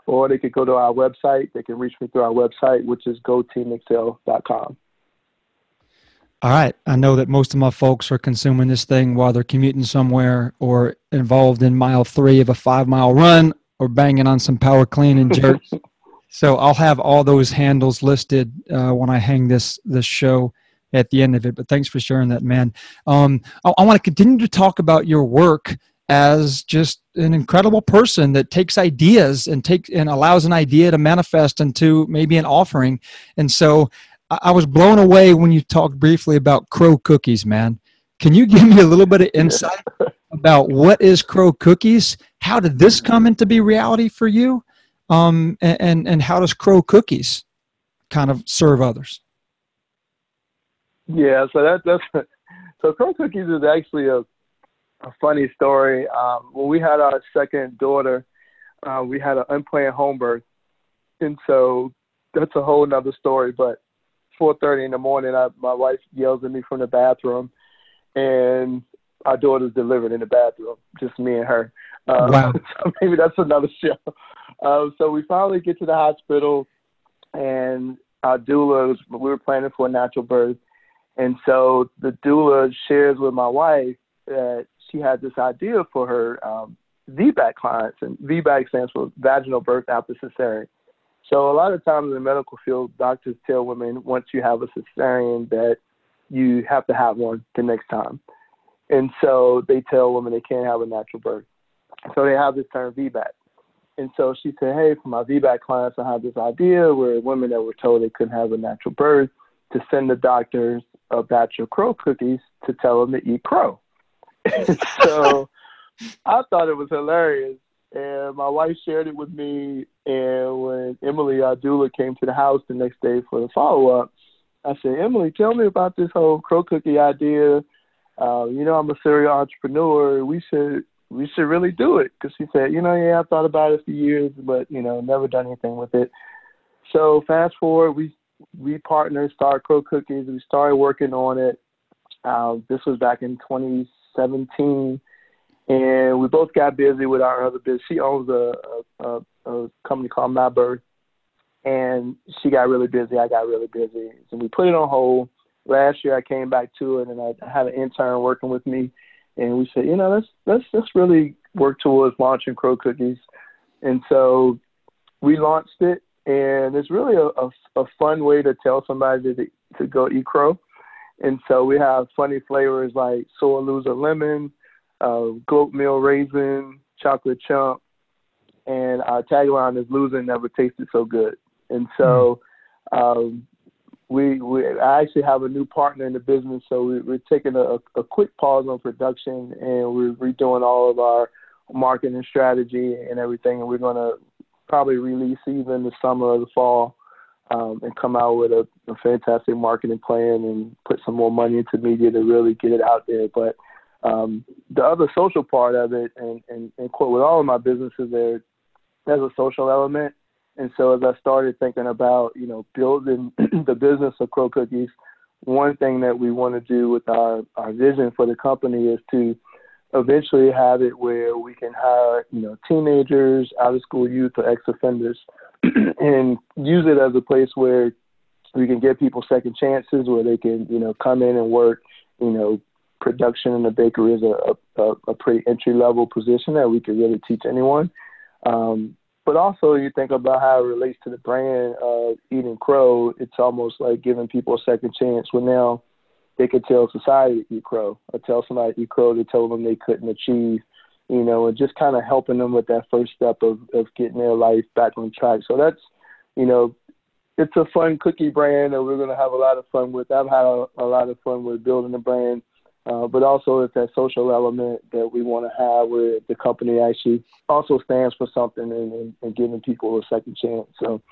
Or they could go to our website. They can reach me through our website, which is goteamexcel.com.
All right. I know that most of my folks are consuming this thing while they're commuting somewhere or involved in mile three of a five mile run or banging on some power clean and jerks. [laughs] so I'll have all those handles listed uh, when I hang this this show at the end of it. But thanks for sharing that, man. Um, I, I want to continue to talk about your work as just an incredible person that takes ideas and takes and allows an idea to manifest into maybe an offering. And so I was blown away when you talked briefly about crow cookies, man. Can you give me a little bit of insight about what is crow cookies? How did this come into be reality for you? Um, and, and how does crow cookies kind of serve others?
Yeah, so that, that's [laughs] so crow cookies is actually a, a funny story. Um, when we had our second daughter, uh, we had an unplanned home birth, and so that's a whole nother story. But 4:30 in the morning, I, my wife yells at me from the bathroom, and our daughter's delivered in the bathroom, just me and her. Uh, wow. [laughs] So maybe that's another show. Uh, so we finally get to the hospital, and our doula, was, we were planning for a natural birth, and so the doula shares with my wife that she had this idea for her um, VBAC clients, and VBAC stands for vaginal birth after cesarean. So a lot of times in the medical field, doctors tell women once you have a cesarean that you have to have one the next time. And so they tell women they can't have a natural birth. So they have this term VBAC. And so she said, hey, for my VBAC clients, I have this idea where women that were told they couldn't have a natural birth to send the doctors a batch of crow cookies to tell them to eat crow. [laughs] so I thought it was hilarious and my wife shared it with me. And when Emily, our doula, came to the house the next day for the follow up, I said, Emily, tell me about this whole crow cookie idea. Uh, you know, I'm a serial entrepreneur. We should we should really do it because she said, you know, yeah, I thought about it for years, but you know, never done anything with it. So fast forward, we we partnered, started Crow Cookies. We started working on it. Uh, this was back in 2017 and we both got busy with our other business. She owns a, a, a company called My Birth, and she got really busy. I got really busy, so we put it on hold. Last year, I came back to it, and I, had an intern working with me, and we said, you know, let's let's let's really work towards launching Crow Cookies, and so we launched it, and it's really a, a, a fun way to tell somebody to to go eat crow. And so we have funny flavors like soy loser lemon, uh, goat meal raisin, chocolate chunk, and our tagline is "Losing never tasted so good." And so, um, we we I actually have a new partner in the business, so we, we're taking a, a quick pause on production, and we're redoing all of our marketing strategy and everything, and we're going to probably release even the summer or the fall. Um, and come out with a, a fantastic marketing plan and put some more money into media to really get it out there. But um, the other social part of it, and, and, and Court, with all of my businesses, there, there's a social element. And so as I started thinking about, you know, building [clears throat] the business of Crow Cookies, one thing that we want to do with our, our vision for the company is to eventually have it where we can hire, you know, teenagers, out of school youth or ex offenders [clears throat] and use it as a place where we can give people second chances where they can, you know, come in and work, you know, production in the bakery is a, a, a pretty entry level position that we could really teach anyone. Um, but also, you think about how it relates to the brand of eating crow. It's almost like giving people a second chance. When now they could tell society to eat crow, or tell somebody to eat crow to tell them they couldn't achieve, you know, and just kind of helping them with that first step of of getting their life back on track. So that's, you know, it's a fun cookie brand that we're going to have a lot of fun with. I've had a, a lot of fun with building the brand uh, but also it's that social element that we want to have where the company actually also stands for something and, and, and, giving people a second chance. So,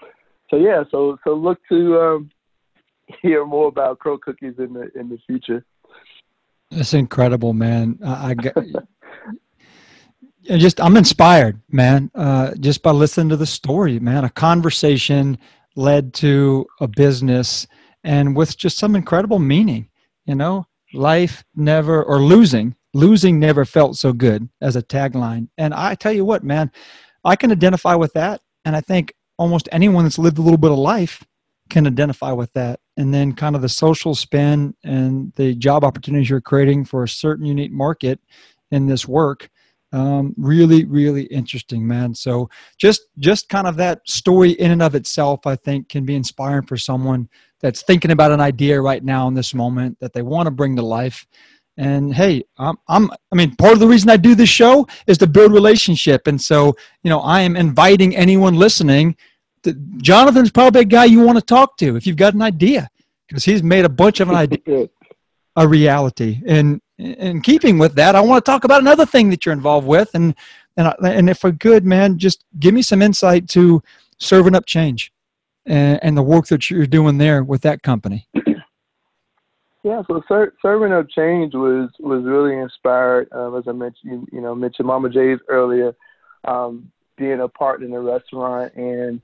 so yeah, so so look to um, [laughs] hear more about Crow Cookies in the in the future.
That's incredible, man. I, I got, [laughs] just I'm inspired, man. Uh, just by listening to the story, man. A conversation led to a business, and with just some incredible meaning. You know, life never or losing losing never felt so good as a tagline. And i tell you what man i can identify with that. And i think almost anyone that's lived a little bit of life can identify with that. And then kind of the social spin and the job opportunities you're creating for a certain unique market in this work um, really really interesting man. So just just kind of that story in and of itself i think can be inspiring for someone that's thinking about an idea right now in this moment that they want to bring to life. And hey I'm, I'm i mean part of the reason i do this show is to build relationship. And so you know i am inviting anyone listening to, jonathan's probably a guy you want to talk to if you've got an idea because he's made a bunch of an idea a reality. And in keeping with that, I want to talk about another thing that you're involved with, and and and if we're good, man, just give me some insight to serving up change and, and the work that you're doing there with that company.
Yeah, so ser- serving up change was was really inspired, um, as I mentioned, you, know, mentioned Mama J's earlier, um, being a partner in the restaurant and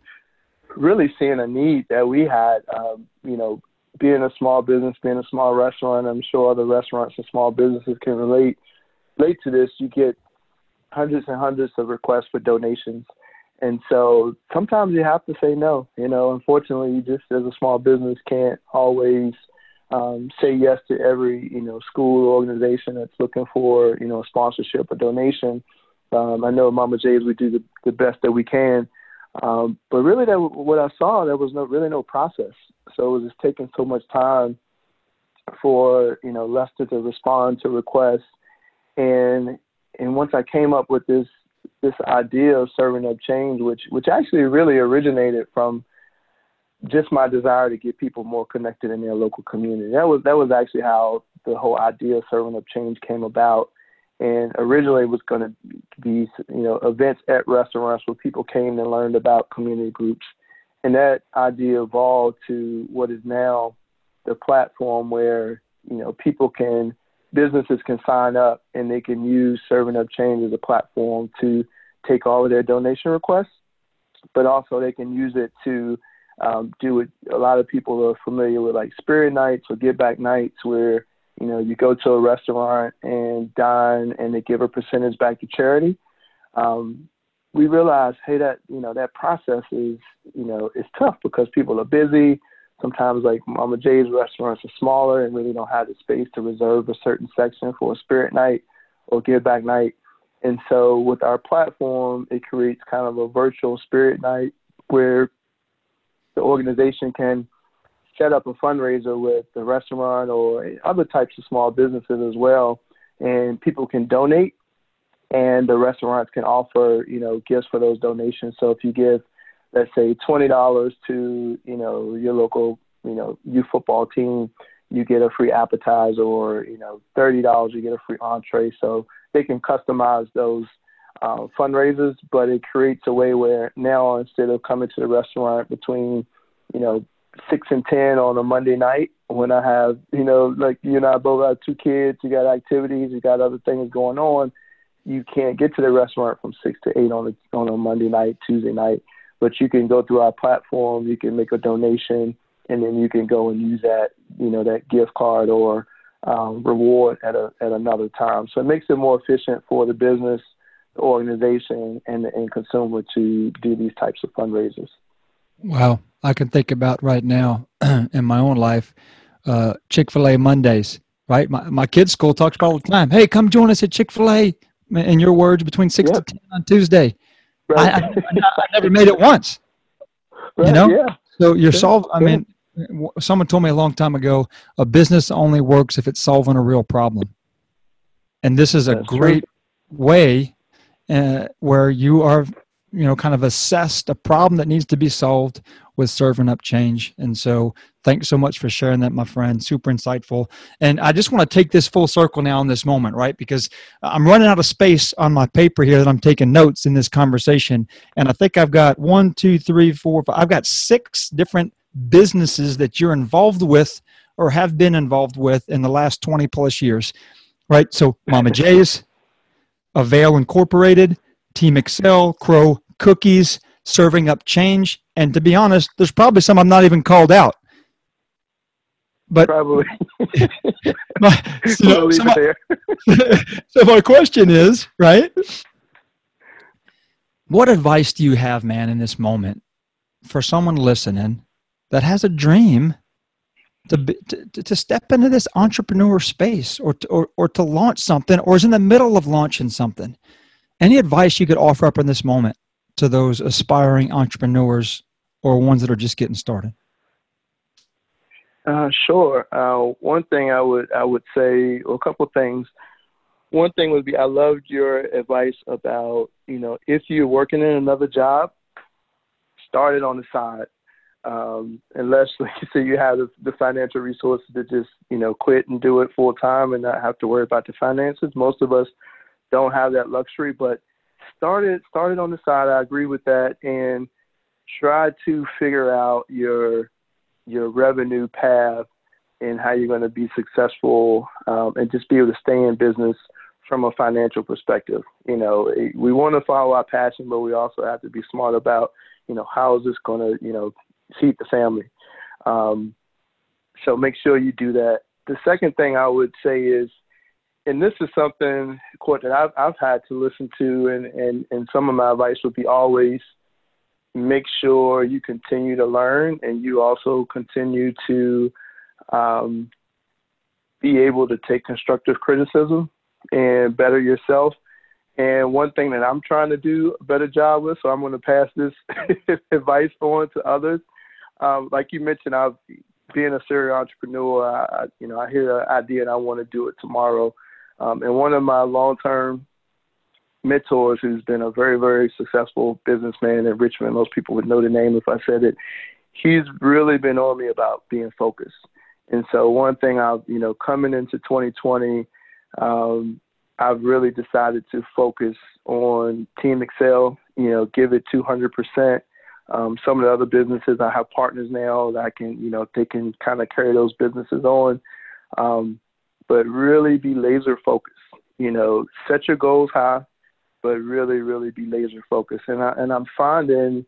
really seeing a need that we had. Um, you know, being a small business, being a small restaurant, I'm sure other restaurants and small businesses can relate relate to this. You get hundreds and hundreds of requests for donations. And so sometimes you have to say no. You know, unfortunately, you just as a small business can't always um, say yes to every you know school or organization that's looking for you know sponsorship or donation. Um, I know at Mama J's we do the, the best that we can, um, but really, that what I saw there was no really no process. So it was just taking so much time for you know Lester to respond to requests, and and once I came up with this this idea of serving up change, which which actually really originated from just my desire to get people more connected in their local community. That was that was actually how the whole idea of serving up change came about. And originally it was going to be you know events at restaurants where people came and learned about community groups and that idea evolved to what is now the platform where you know people can businesses can sign up and they can use serving up change as a platform to take all of their donation requests but also they can use it to um, do it a lot of people are familiar with like spirit nights or give back nights where you know you go to a restaurant and dine and they give a percentage back to charity um, we realized, hey, that you know that process is you know it's tough because people are busy. Sometimes like Mama J's restaurants are smaller and really don't have the space to reserve a certain section for a spirit night or give back night. And so with our platform, it creates kind of a virtual spirit night where the organization can set up a fundraiser with the restaurant or other types of small businesses as well. And people can donate and the restaurants can offer you know gifts for those donations. So if you give, let's say twenty dollars to you know your local you know youth football team, you get a free appetizer, or you know thirty dollars you get a free entree. So they can customize those uh, fundraisers, but it creates a way where now instead of coming to the restaurant between you know six and ten on a Monday night when I have you know like you and I both have two kids, you got activities, you got other things going on you can't get to the restaurant from six to eight on a on a Monday night, Tuesday night, but you can go through our platform. You can make a donation, and then you can go and use that you know that gift card or um, reward at a at another time. So it makes it more efficient for the business, the organization, and the end consumer to do these types of fundraisers.
Wow, I can think about right now [clears throat] in my own life, uh, Chick Fil A Mondays. Right, my my kids' school talks about all the time. Hey, come join us at Chick Fil A in your words, between six to ten on Tuesday. Right. I, I, I, never made it once. Right, you know, yeah. so you're yeah. solving. I mean, someone told me a long time ago, a business only works if it's solving a real problem, and this is a That's great true. way uh, where you are you know kind of assessed a problem that needs to be solved with serving up change. And so thanks so much for sharing that my friend. Super insightful. And i just want to take this full circle now in this moment right? Because i'm running out of space on my paper here that i'm taking notes in this conversation. And i think i've got one two three four five i've got six different businesses that you're involved with or have been involved with in the last 20 plus years right? So mama j's avail incorporated Team Excel, Crow Cookies, Serving Up Change, and to be honest, there's probably some I'm not even called out. But
probably. [laughs]
my, so, so, my, [laughs] so my question is, right? What advice do you have, man, in this moment for someone listening that has a dream to, to, to step into this entrepreneur space or to, or, or to launch something or is in the middle of launching something? Any advice you could offer up in this moment to those aspiring entrepreneurs or ones that are just getting started?
Uh, sure. Uh, one thing I would I would say, or a couple of things. One thing would be I loved your advice about you know if you're working in another job, start it on the side. Um, unless, [laughs] like you say, you have the, the financial resources to just you know quit and do it full time and not have to worry about the finances. Most of us don't have that luxury, but start started on the side. I agree with that, and try to figure out your your revenue path and how you're going to be successful um, and just be able to stay in business from a financial perspective. You know, we want to follow our passion, but we also have to be smart about, you know, how is this going to, you know, feed the family. Um, so make sure you do that. The second thing I would say is, and this is something, Court, that I've, I've had to listen to, and, and, and some of my advice would be always – make sure you continue to learn and you also continue to um, be able to take constructive criticism and better yourself. And one thing that I'm trying to do a better job with, so I'm going to pass this [laughs] advice on to others. Um, like you mentioned, I've being a serial entrepreneur. I, you know, I hear an idea and I want to do it tomorrow. Um, and one of my long-term mentors who's been a very, very successful businessman in Richmond. Most people would know the name if I said it. He's really been on me about being focused. And so one thing I've, you know, coming into 2020, um, I've really decided to focus on Team Excel, you know, give it 200%. Um, some of the other businesses, I have partners now that I can, you know, they can kind of carry those businesses on. Um, but really be laser focused. You know, set your goals high, but really, really be laser focused. And I and I'm finding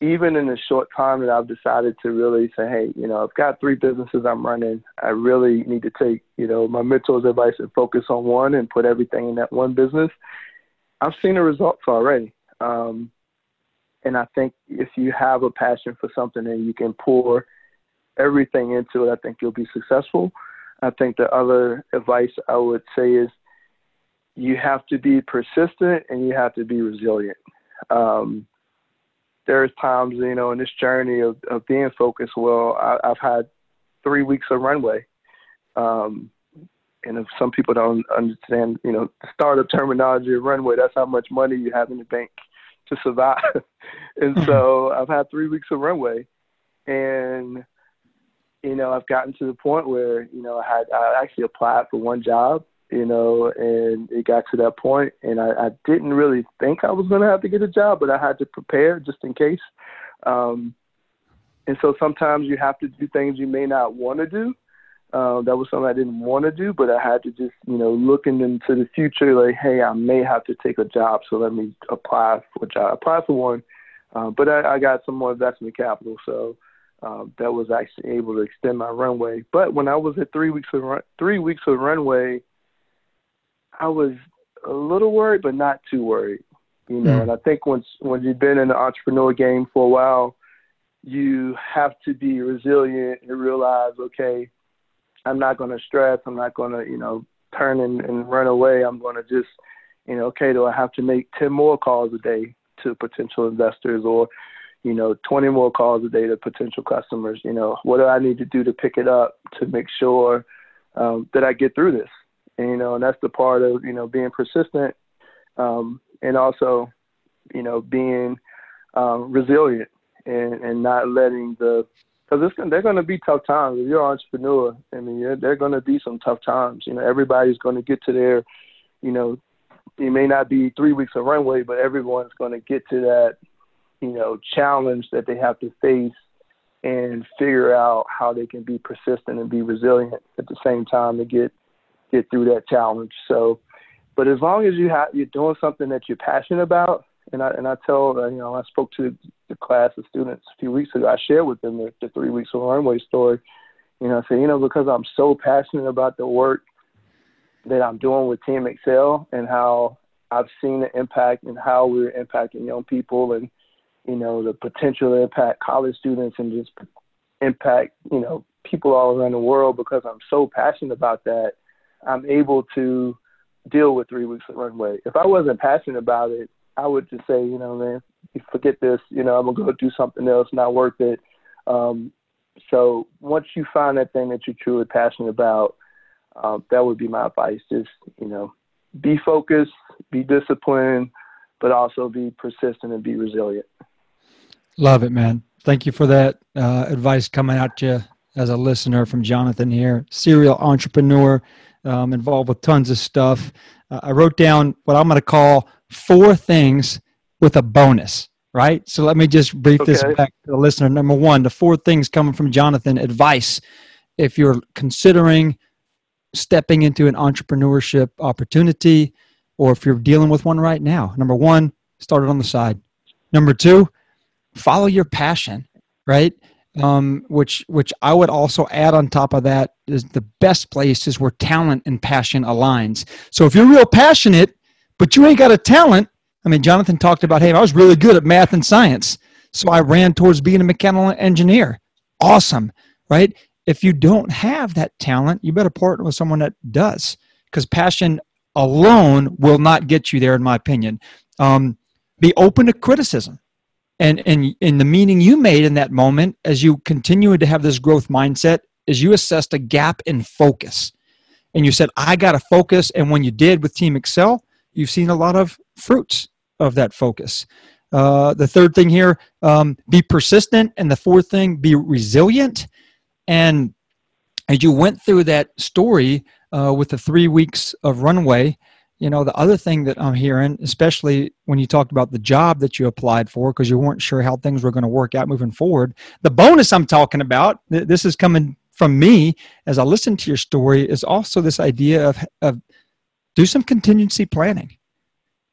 even in the short time that I've decided to really say, hey, you know, I've got three businesses I'm running. I really need to take, you know, my mentor's advice and focus on one and put everything in that one business. I've seen the results already. Um, and I think if you have a passion for something and you can pour everything into it, I think you'll be successful. I think the other advice I would say is you have to be persistent and you have to be resilient. Um, there's times, you know, in this journey of, of being focused, well, I, have had three weeks of runway. Um, and if some people don't understand, you know, startup terminology of runway, that's how much money you have in the bank to survive. [laughs] and mm-hmm. so I've had three weeks of runway. And, you know, I've gotten to the point where, you know, I had I actually applied for one job you know, and it got to that point, and I, I didn't really think I was going to have to get a job, but I had to prepare just in case. Um, and so sometimes you have to do things you may not want to do. Uh, that was something I didn't want to do, but I had to just, you know, looking into the future, like, hey, I may have to take a job, so let me apply for a job. Apply for one, uh, but I, I got some more investment capital, so um, that was actually able to extend my runway. But when I was at three weeks of run, three weeks of runway, I was a little worried, but not too worried. You know, mm. and I think once when you've been in the entrepreneur game for a while, you have to be resilient and realize, okay, I'm not going to stress. I'm not going to, you know, turn and, and run away. I'm going to just, you know, okay, do I have to make 10 more calls a day to potential investors or, you know, 20 more calls a day to potential customers? You know, what do I need to do to pick it up to make sure um, that I get through this? And, you know, and that's the part of, you know, being persistent um, and also, you know, being um, resilient and, and not letting the, because they're going to be tough times. If you're an entrepreneur, I mean, they are going to be some tough times. You know, everybody's going to get to their, you know, it may not be three weeks of runway, but everyone's going to get to that, you know, challenge that they have to face and figure out how they can be persistent and be resilient at the same time to get get through that challenge. So, but as long as you have you're doing something that you're passionate about, and I and I tell uh, you know I spoke to the class of students a few weeks ago. I shared with them the, the three weeks of runway story. You know, I say you know because I'm so passionate about the work that I'm doing with Team Excel and how I've seen the impact and how we're impacting young people and you know the potential to impact college students and just impact you know people all around the world because I'm so passionate about that. I'm able to deal with three weeks of runway. If I wasn't passionate about it, I would just say, you know, man, forget this. You know, I'm gonna go do something else. Not worth it. Um, so once you find that thing that you're truly passionate about, um, that would be my advice. Just you know, be focused, be disciplined, but also be persistent and be resilient.
Love it, man. Thank you for that uh, advice coming out to you as a listener from Jonathan here, serial entrepreneur, um, involved with tons of stuff. Uh, I wrote down what I'm going to call four things with a bonus, right? So let me just brief okay. this back to the listener. Number one, the four things coming from Jonathan advice. If you're considering stepping into an entrepreneurship opportunity, or if you're dealing with one right now, number one, start it on the side. Number two, follow your passion, right? Um, which which I would also add on top of that is the best place is where talent and passion aligns. So if you're real passionate, but you ain't got a talent, I mean, Jonathan talked about, hey, I was really good at math and science, so I ran towards being a mechanical engineer. Awesome, right? If you don't have that talent, you better partner with someone that does, because passion alone will not get you there, in my opinion. Um, be open to criticism and and in the meaning you made in that moment as you continued to have this growth mindset is you assessed a gap in focus. And you said i got to focus. And when you did with team excel you've seen a lot of fruits of that focus. Uh, the third thing here um, be persistent. And the fourth thing be resilient. And as you went through that story uh, with the three weeks of runway you know the other thing that i'm hearing especially when you talked about the job that you applied for because you weren't sure how things were going to work out moving forward the bonus i'm talking about th- this is coming from me as i listen to your story is also this idea of, of do some contingency planning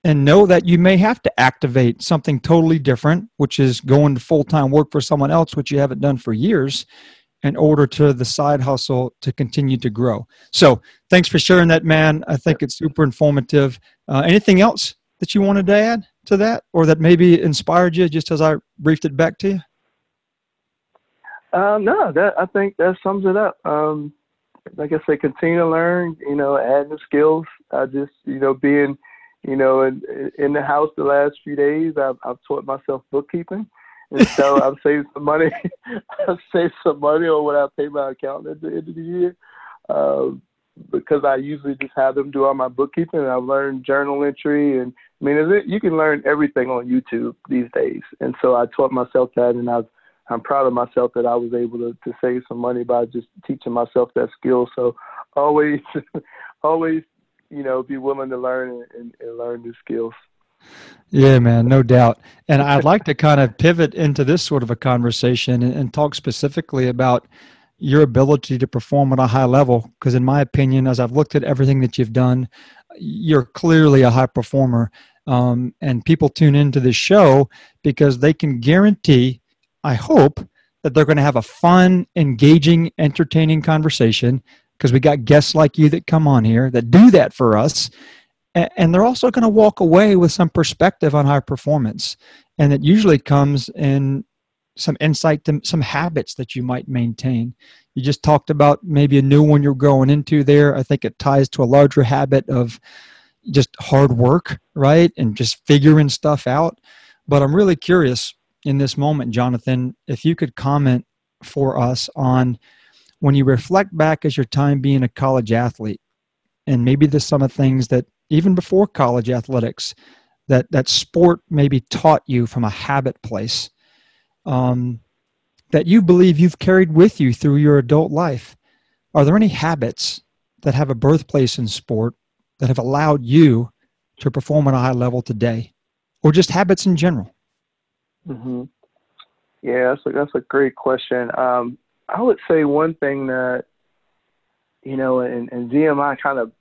and know that you may have to activate something totally different which is going to full-time work for someone else which you haven't done for years in order to the side hustle to continue to grow. So thanks for sharing that, man. I think it's super informative. Uh, anything else that you wanted to add to that or that maybe inspired you just as I briefed it back to you?
Um, no, that I think that sums it up. Um, like I said, continue to learn, you know, add new skills. I just, you know, being, you know, in, in the house the last few days, I've, I've taught myself bookkeeping and so I've saved some money. [laughs] I've saved some money on what I pay my accountant at the end of the year, uh, because I usually just have them do all my bookkeeping. And I've learned journal entry, and I mean, is it, you can learn everything on YouTube these days. And so I taught myself that, and I've I'm proud of myself that I was able to, to save some money by just teaching myself that skill. So always, [laughs] always, you know, be willing to learn and, and, and learn new skills.
Yeah, man, no doubt. And I'd like to kind of pivot into this sort of a conversation and, and talk specifically about your ability to perform at a high level. Because, in my opinion, as I've looked at everything that you've done, you're clearly a high performer. Um, and people tune into this show because they can guarantee, I hope, that they're going to have a fun, engaging, entertaining conversation because we got guests like you that come on here that do that for us and they're also going to walk away with some perspective on high performance. And it usually comes in some insight to some habits that you might maintain. You just talked about maybe a new one you're going into there. I think it ties to a larger habit of just hard work right? And just figuring stuff out. But i'm really curious in this moment jonathan if you could comment for us on when you reflect back as your time being a college athlete and maybe there's some of the things that even before college athletics, that that sport maybe taught you from a habit place um, that you believe you've carried with you through your adult life. Are there any habits that have a birthplace in sport that have allowed you to perform at a high level today, or just habits in general?
Mm-hmm. Yeah, that's a, that's a great question. Um, I would say one thing that you know, and, and VMI kind of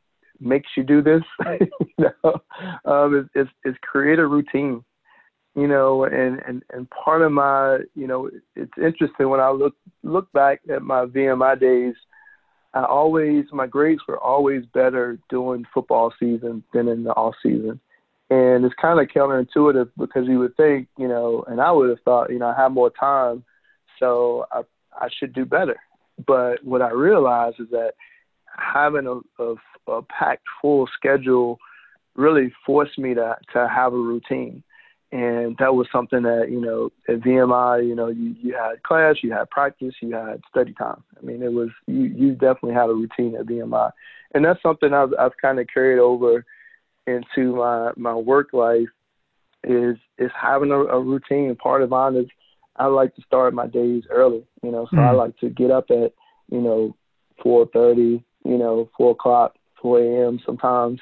makes you do this, [laughs] you know, um, is, is, create a routine, you know, and, and, and part of my, you know, it's interesting when I look, look back at my VMI days, I always, my grades were always better during football season than in the off season. And it's kind of counterintuitive because you would think, you know, and I would have thought, you know, I have more time, so I, I should do better. but what I realized is that having a, a, a packed full schedule really forced me to to have a routine and that was something that you know at VMI, you know, you you had class, you had practice, you had study time. I mean, it was you you definitely had a routine at VMI, and that's something I've I've kind of carried over into my my work life is is having a, a routine. Part of mine is I like to start my days early, you know, so mm. I like to get up at you know four thirty, you know, four o'clock, four a.m. sometimes,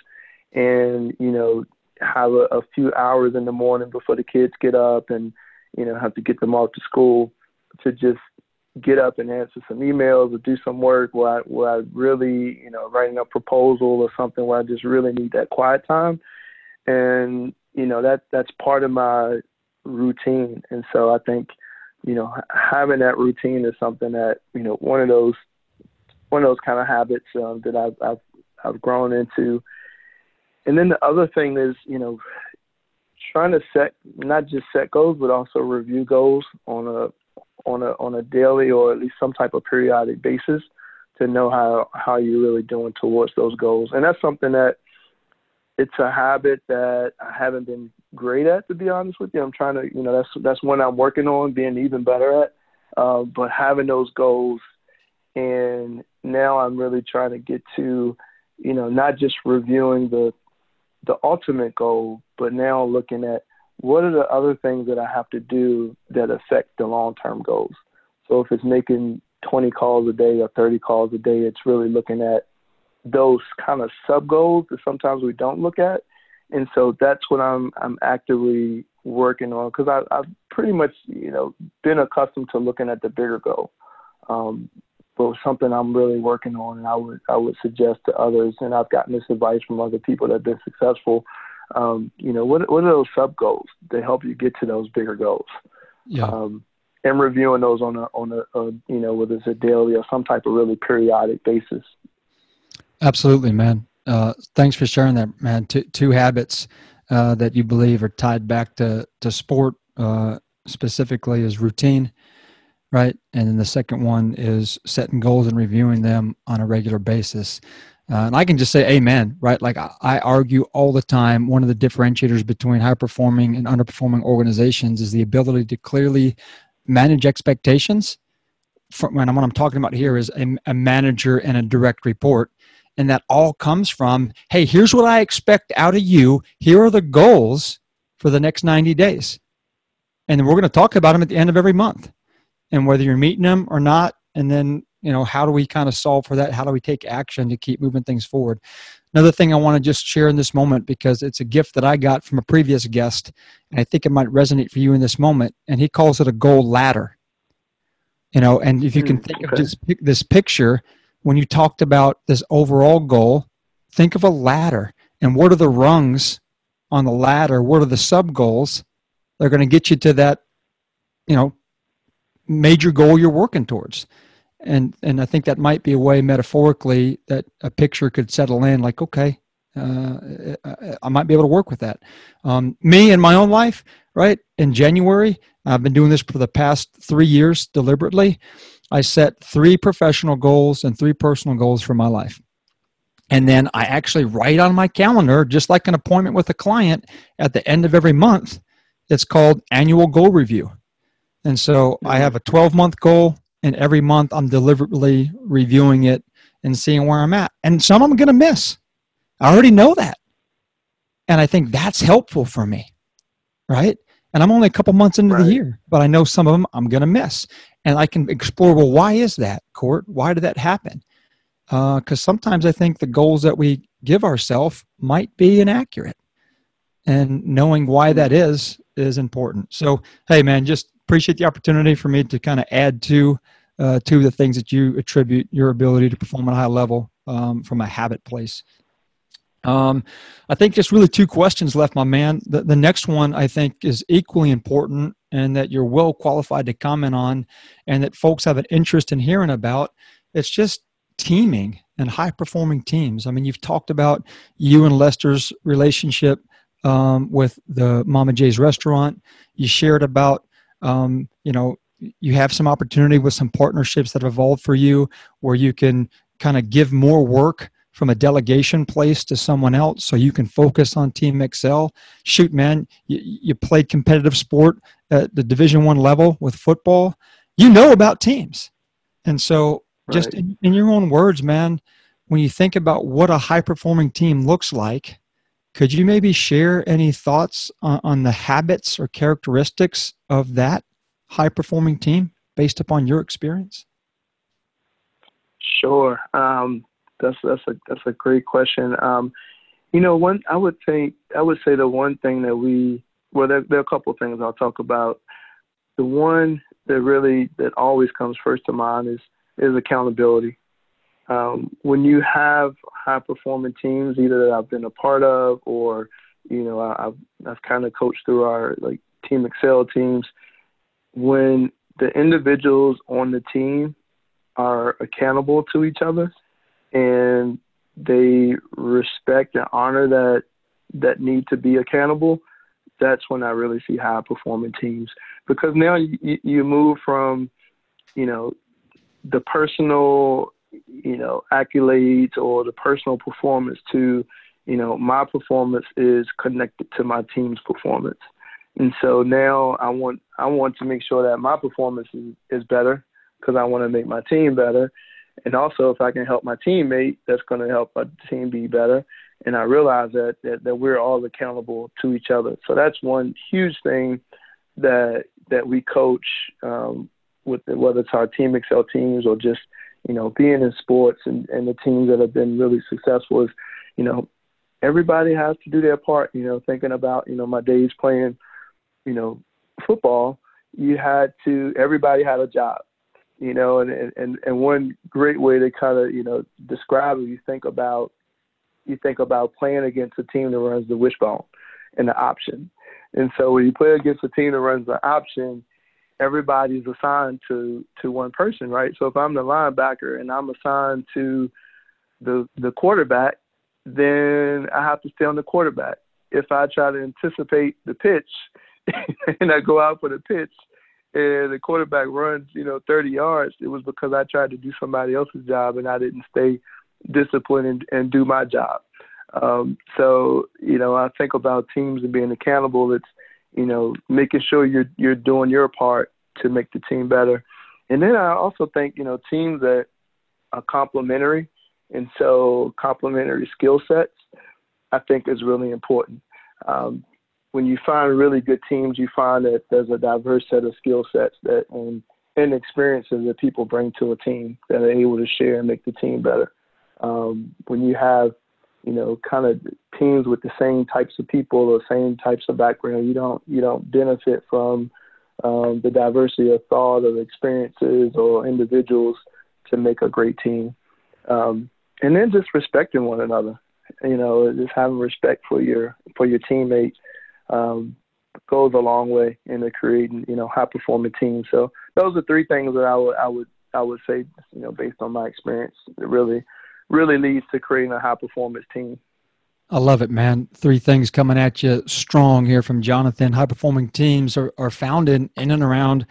and you know have a, a few hours in the morning before the kids get up and you know have to get them off to school to just get up and answer some emails or do some work where I, where I really, you know, writing a proposal or something where I just really need that quiet time. And, you know, that that's part of my routine. And so I think, you know, having that routine is something that, you know, one of those one of those kind of habits um, that I've, I've I've grown into and then the other thing is, you know, trying to set not just set goals, but also review goals on a on a on a daily or at least some type of periodic basis to know how how you're really doing towards those goals. And that's something that it's a habit that I haven't been great at, to be honest with you. I'm trying to, you know, that's that's one I'm working on being even better at. Uh, but having those goals, and now I'm really trying to get to, you know, not just reviewing the the ultimate goal, but now looking at what are the other things that I have to do that affect the long term goals. So if it's making 20 calls a day or 30 calls a day, it's really looking at those kind of sub goals that sometimes we don't look at. And so that's what I'm I'm actively working on because I've pretty much you know been accustomed to looking at the bigger goal. Um, but something I'm really working on, and I would I would suggest to others, and I've gotten this advice from other people that have been successful. Um, you know, what what are those sub goals that help you get to those bigger goals?
Yeah. Um,
and reviewing those on a on a, a you know whether it's a daily or some type of really periodic basis.
Absolutely, man. Uh, thanks for sharing that, man. Two, two habits uh, that you believe are tied back to to sport uh, specifically is routine right? And then the second one is setting goals and reviewing them on a regular basis. Uh, and I can just say amen, right? Like I, I, argue all the time, one of the differentiators between high performing and underperforming organizations is the ability to clearly manage expectations. From, when what I'm talking about here is a, a manager and a direct report. And that all comes from, hey, here's what I expect out of you. Here are the goals for the next 90 days. And then we're going to talk about them at the end of every month and whether you're meeting them or not and then you know how do we kind of solve for that? How do we take action to keep moving things forward? Another thing i want to just share in this moment because it's a gift that i got from a previous guest and i think it might resonate for you in this moment and he calls it a goal ladder. You know and if you can hmm, think of this, this picture when you talked about this overall goal think of a ladder and what are the rungs on the ladder? What are the sub goals that are going to get you to that you know major goal you're working towards. And and i think that might be a way metaphorically that a picture could settle in like okay uh, i might be able to work with that. Um, me in my own life right in january i've been doing this for the past three years deliberately. I set three professional goals and three personal goals for my life. And then i actually write on my calendar just like an appointment with a client at the end of every month it's called annual goal review and so I have a 12 month goal, and every month I'm deliberately reviewing it and seeing where I'm at. And some I'm going to miss. I already know that. And I think that's helpful for me, right? And I'm only a couple months into right. the year, but I know some of them I'm going to miss. And I can explore, well, why is that, Court? Why did that happen? Because uh, sometimes I think the goals that we give ourselves might be inaccurate. And knowing why that is is important. So, hey, man, just appreciate the opportunity for me to kind of add to uh, to the things that you attribute your ability to perform at a high level um, from a habit place. Um, I think just really two questions left, my man. The, the next one I think is equally important and that you're well qualified to comment on and that folks have an interest in hearing about. It's just teaming and high performing teams. I mean, you've talked about you and Lester's relationship um, with the Mama J's restaurant. You shared about um, you know, you have some opportunity with some partnerships that have evolved for you where you can kind of give more work from a delegation place to someone else so you can focus on team excel shoot man you, you played competitive sport at the division one level with football. You know about teams. And so just in, in your own words man when you think about what a high performing team looks like could you maybe share any thoughts on, on the habits or characteristics of that high performing team based upon your experience
Sure. Um, that's that's a that's a great question. Um, you know, one I would think I would say the one thing that we well there, there are a couple of things I'll talk about. The one that really that always comes first to mind is is accountability. Um, when you have high performing teams, either that I've been a part of or you know I, I've I've kind of coached through our like Team Excel teams. When the individuals on the team are accountable to each other and they respect and honor that that need to be accountable, that's when I really see high performing teams. Because now you, you move from, you know, the personal, you know, accolades or the personal performance to, you know, my performance is connected to my team's performance. And so now I want I want to make sure that my performance is, is better because I want to make my team better. And also, if I can help my teammate, that's going to help my team be better. And I realize that, that that we're all accountable to each other. So that's one huge thing that that we coach um, with the, whether it's our team excel teams or just you know being in sports and, and the teams that have been really successful is you know everybody has to do their part. You know, thinking about you know my days playing you know football, you had to everybody had a job you know, and, and, and one great way to kind of, you know, describe it, you think about, you think about playing against a team that runs the wishbone and the option. And so when you play against a team that runs the option, everybody's assigned to, to one person, right? So if I'm the linebacker and I'm assigned to the, the quarterback, then I have to stay on the quarterback. If I try to anticipate the pitch [laughs] and I go out for the pitch, and the quarterback runs, you know, 30 yards, it was because I tried to do somebody else's job and I didn't stay disciplined and, and do my job. Um, so, you know, I think about teams and being accountable. It's, you know, making sure you're you're doing your part to make the team better. And then I also think, you know, teams that are complementary and so complementary skill sets, I think is really important. Um, when you find really good teams, you find that there's a diverse set of skill sets that and, and experiences that people bring to a team that are able to share and make the team better. Um, when you have, you know, kind of teams with the same types of people or same types of background, you don't you don't benefit from um, the diversity of thought or experiences or individuals to make a great team. Um, and then just respecting one another, you know, just having respect for your for your teammates um, goes a long way into creating, you know, high performing teams. So those are three things that I would I would I would say, you know, based on my experience, really really leads to creating a high performance team.
I love it, man. Three things coming at you strong here from Jonathan. High performing teams are, are found in, in and around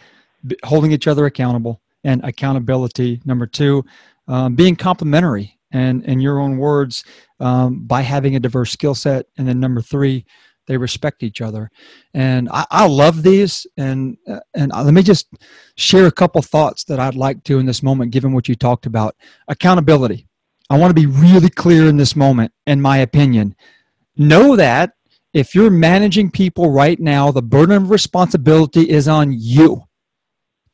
holding each other accountable and accountability. Number two, um, being complementary and, in your own words, um, by having a diverse skill set. And then number three, they respect each other and i, I love these and uh, and let me just share a couple thoughts that i'd like to in this moment given what you talked about accountability i want to be really clear in this moment in my opinion know that if you're managing people right now the burden of responsibility is on you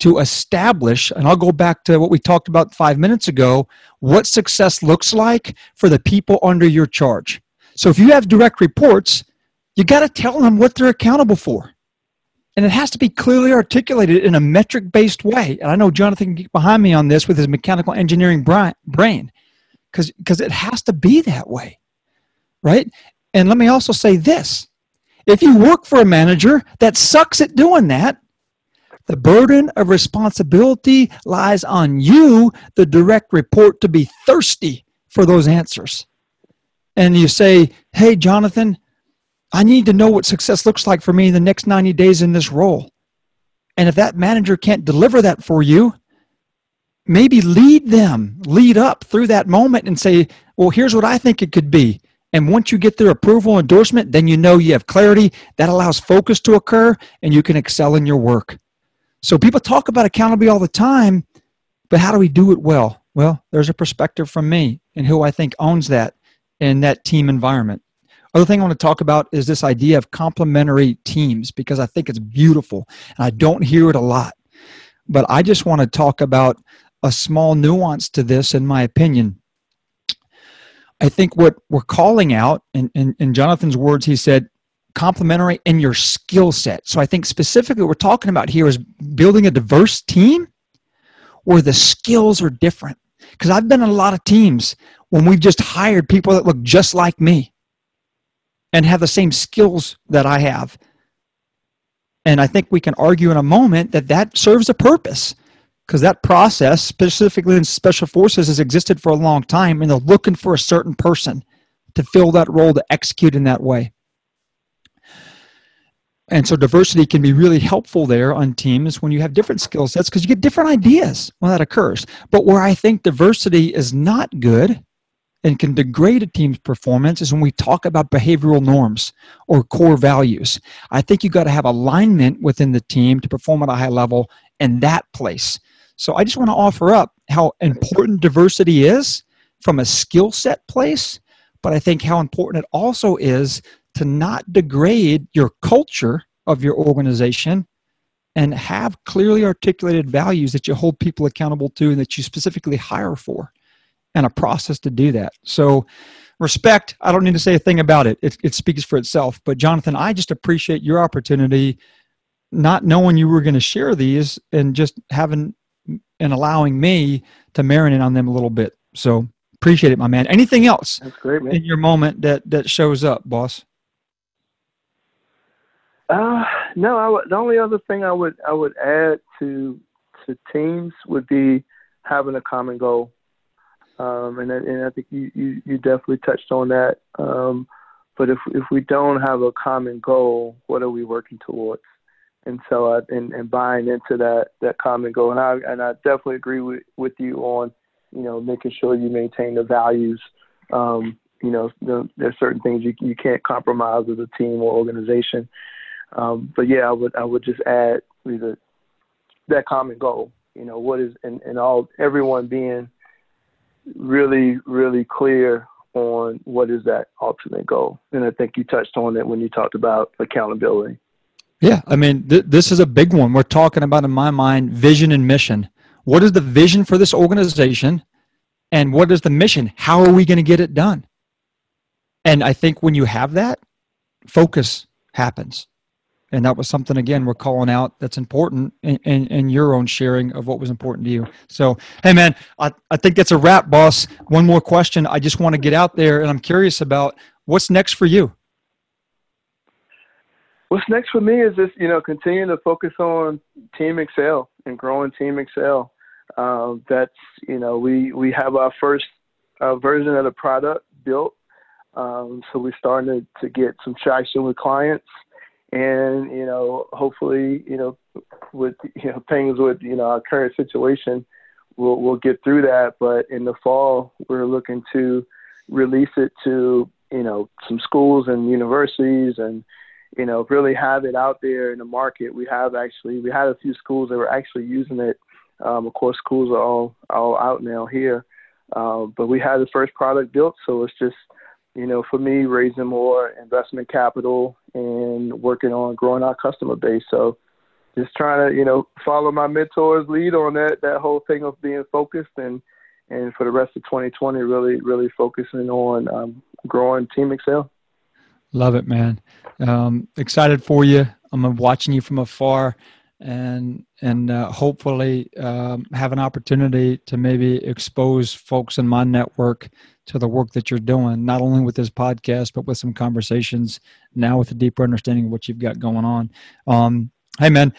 to establish, and I'll go back to what we talked about five minutes ago, what success looks like for the people under your charge. So if you have direct reports, you got to tell them what they're accountable for. And it has to be clearly articulated in a metric based way. And I know Jonathan can get behind me on this with his mechanical engineering brain because it has to be that way. Right? And let me also say this if you work for a manager that sucks at doing that, the burden of responsibility lies on you, the direct report, to be thirsty for those answers. And you say, Hey, Jonathan, I need to know what success looks like for me in the next 90 days in this role. And if that manager can't deliver that for you, maybe lead them, lead up through that moment and say, well, here's what I think it could be. And once you get their approval endorsement, then you know you have clarity. That allows focus to occur and you can excel in your work. So people talk about accountability all the time, but how do we do it well? Well, there's a perspective from me and who I think owns that in that team environment. Other thing I want to talk about is this idea of complementary teams because I think it's beautiful and I don't hear it a lot. But I just want to talk about a small nuance to this, in my opinion. I think what we're calling out, in, in, in Jonathan's words, he said, complementary in your skill set. So I think specifically what we're talking about here is building a diverse team where the skills are different. Because I've been in a lot of teams when we've just hired people that look just like me and have the same skills that I have. And I think we can argue in a moment that that serves a purpose because that process, specifically in special forces, has existed for a long time, and they're looking for a certain person to fill that role to execute in that way. And so diversity can be really helpful there on teams when you have different skill sets because you get different ideas when that occurs. But where I think diversity is not good and can degrade a team's performance is when we talk about behavioral norms or core values. I think you've got to have alignment within the team to perform at a high level in that place. So I just want to offer up how important diversity is from a skill set place, but I think how important it also is to not degrade your culture of your organization and have clearly articulated values that you hold people accountable to and that you specifically hire for and a process to do that. So respect, I don't need to say a thing about it. It, it speaks for itself. But Jonathan, I just appreciate your opportunity not knowing you were going to share these and just having and allowing me to marinate on them a little bit. So appreciate it, my man. Anything else
That's great, man.
in your moment that that shows up, boss?
Uh, no, I would, the only other thing I would I would add to to teams would be having a common goal, um, and and I think you, you, you definitely touched on that. Um, but if if we don't have a common goal, what are we working towards? And so I, and, and buying into that that common goal. And I and I definitely agree with with you on you know making sure you maintain the values. Um, you know, the, there's certain things you you can't compromise as a team or organization. Um, but yeah, I would I would just add the that common goal. You know, what is and, and all everyone being really really clear on what is that ultimate goal. And I think you touched on it when you talked about accountability.
Yeah, I mean, th- this is a big one. We're talking about, in my mind, vision and mission. What is the vision for this organization? And what is the mission? How are we going to get it done? And I think when you have that, focus happens. And that was something, again, we're calling out that's important in, in, in, your own sharing of what was important to you. So, hey, man, I, I think that's a wrap, boss. One more question. I just want to get out there and I'm curious about what's next for you
what's next for me is just you know continuing to focus on Team Excel and growing Team Excel. Um, that's you know we we have our first uh, version of the product built, um, so we're starting to, to get some traction with clients, and you know hopefully you know with [laughs] you know things with you know our current situation, we'll we'll get through that. But in the fall, we're looking to release it to you know some schools and universities and you know, really have it out there in the market. We have actually, we had a few schools that were actually using it. Um, of course, schools are all, all out now here. Um, but we had the first product built, so it's just, you know, for me, raising more investment capital and working on growing our customer base. So just trying to, you know, follow my mentor's lead on that, that whole thing of being focused and, and for the rest of 2020, really, really focusing on um, growing Team Excel.
Love it, man. Um, excited for you. I'm watching you from afar, and and uh, hopefully um, have an opportunity to maybe expose folks in my network to the work that you're doing, not only with this podcast but with some conversations now with a deeper understanding of what you've got going on. Um, hey, man,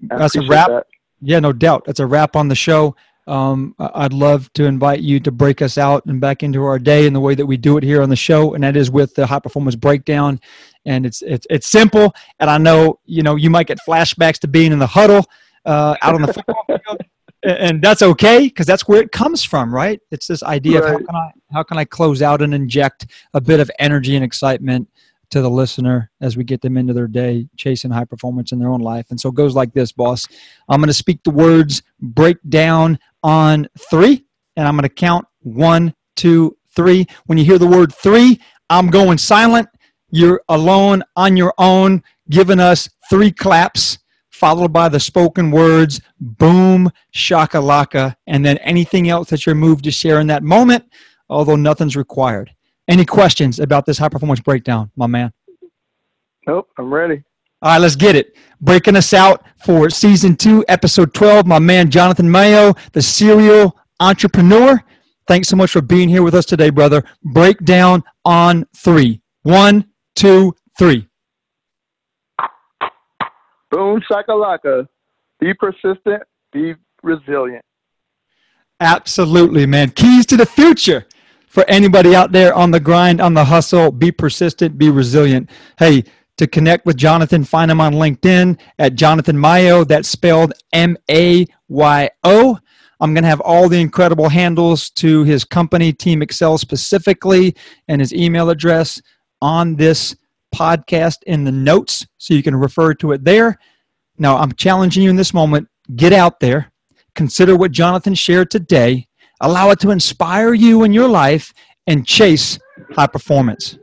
that's a wrap. That. Yeah, no doubt. That's a wrap on the show. Um, I'd love to invite you to break us out and back into our day in the way that we do it here on the show, and that is with the high performance breakdown. And it's it's it's simple, and I know you know you might get flashbacks to being in the huddle uh, out on the football field, [laughs] and that's okay because that's where it comes from, right? It's this idea right. of how can I how can I close out and inject a bit of energy and excitement to the listener as we get them into their day chasing high performance in their own life. And so it goes like this, boss. I'm going to speak the words break down on three, and I'm going to count one, two, three. When you hear the word three, I'm going silent. You're alone on your own, giving us three claps, followed by the spoken words boom, shakalaka, and then anything else that you're moved to share in that moment, although nothing's required. Any questions about this high performance breakdown, my man?
Nope, I'm ready.
All right, let's get it. Breaking us out for season two, episode 12, my man Jonathan Mayo, the serial entrepreneur. Thanks so much for being here with us today, brother. Breakdown on three. One, two, three.
Boom, shakalaka. Be persistent, be resilient.
Absolutely, man. Keys to the future for anybody out there on the grind, on the hustle. Be persistent, be resilient. Hey, to connect with Jonathan, find him on LinkedIn at Jonathan Mayo. That's spelled M A Y O. I'm going to have all the incredible handles to his company, Team Excel specifically, and his email address on this podcast in the notes so you can refer to it there. Now, I'm challenging you in this moment get out there, consider what Jonathan shared today, allow it to inspire you in your life, and chase high performance.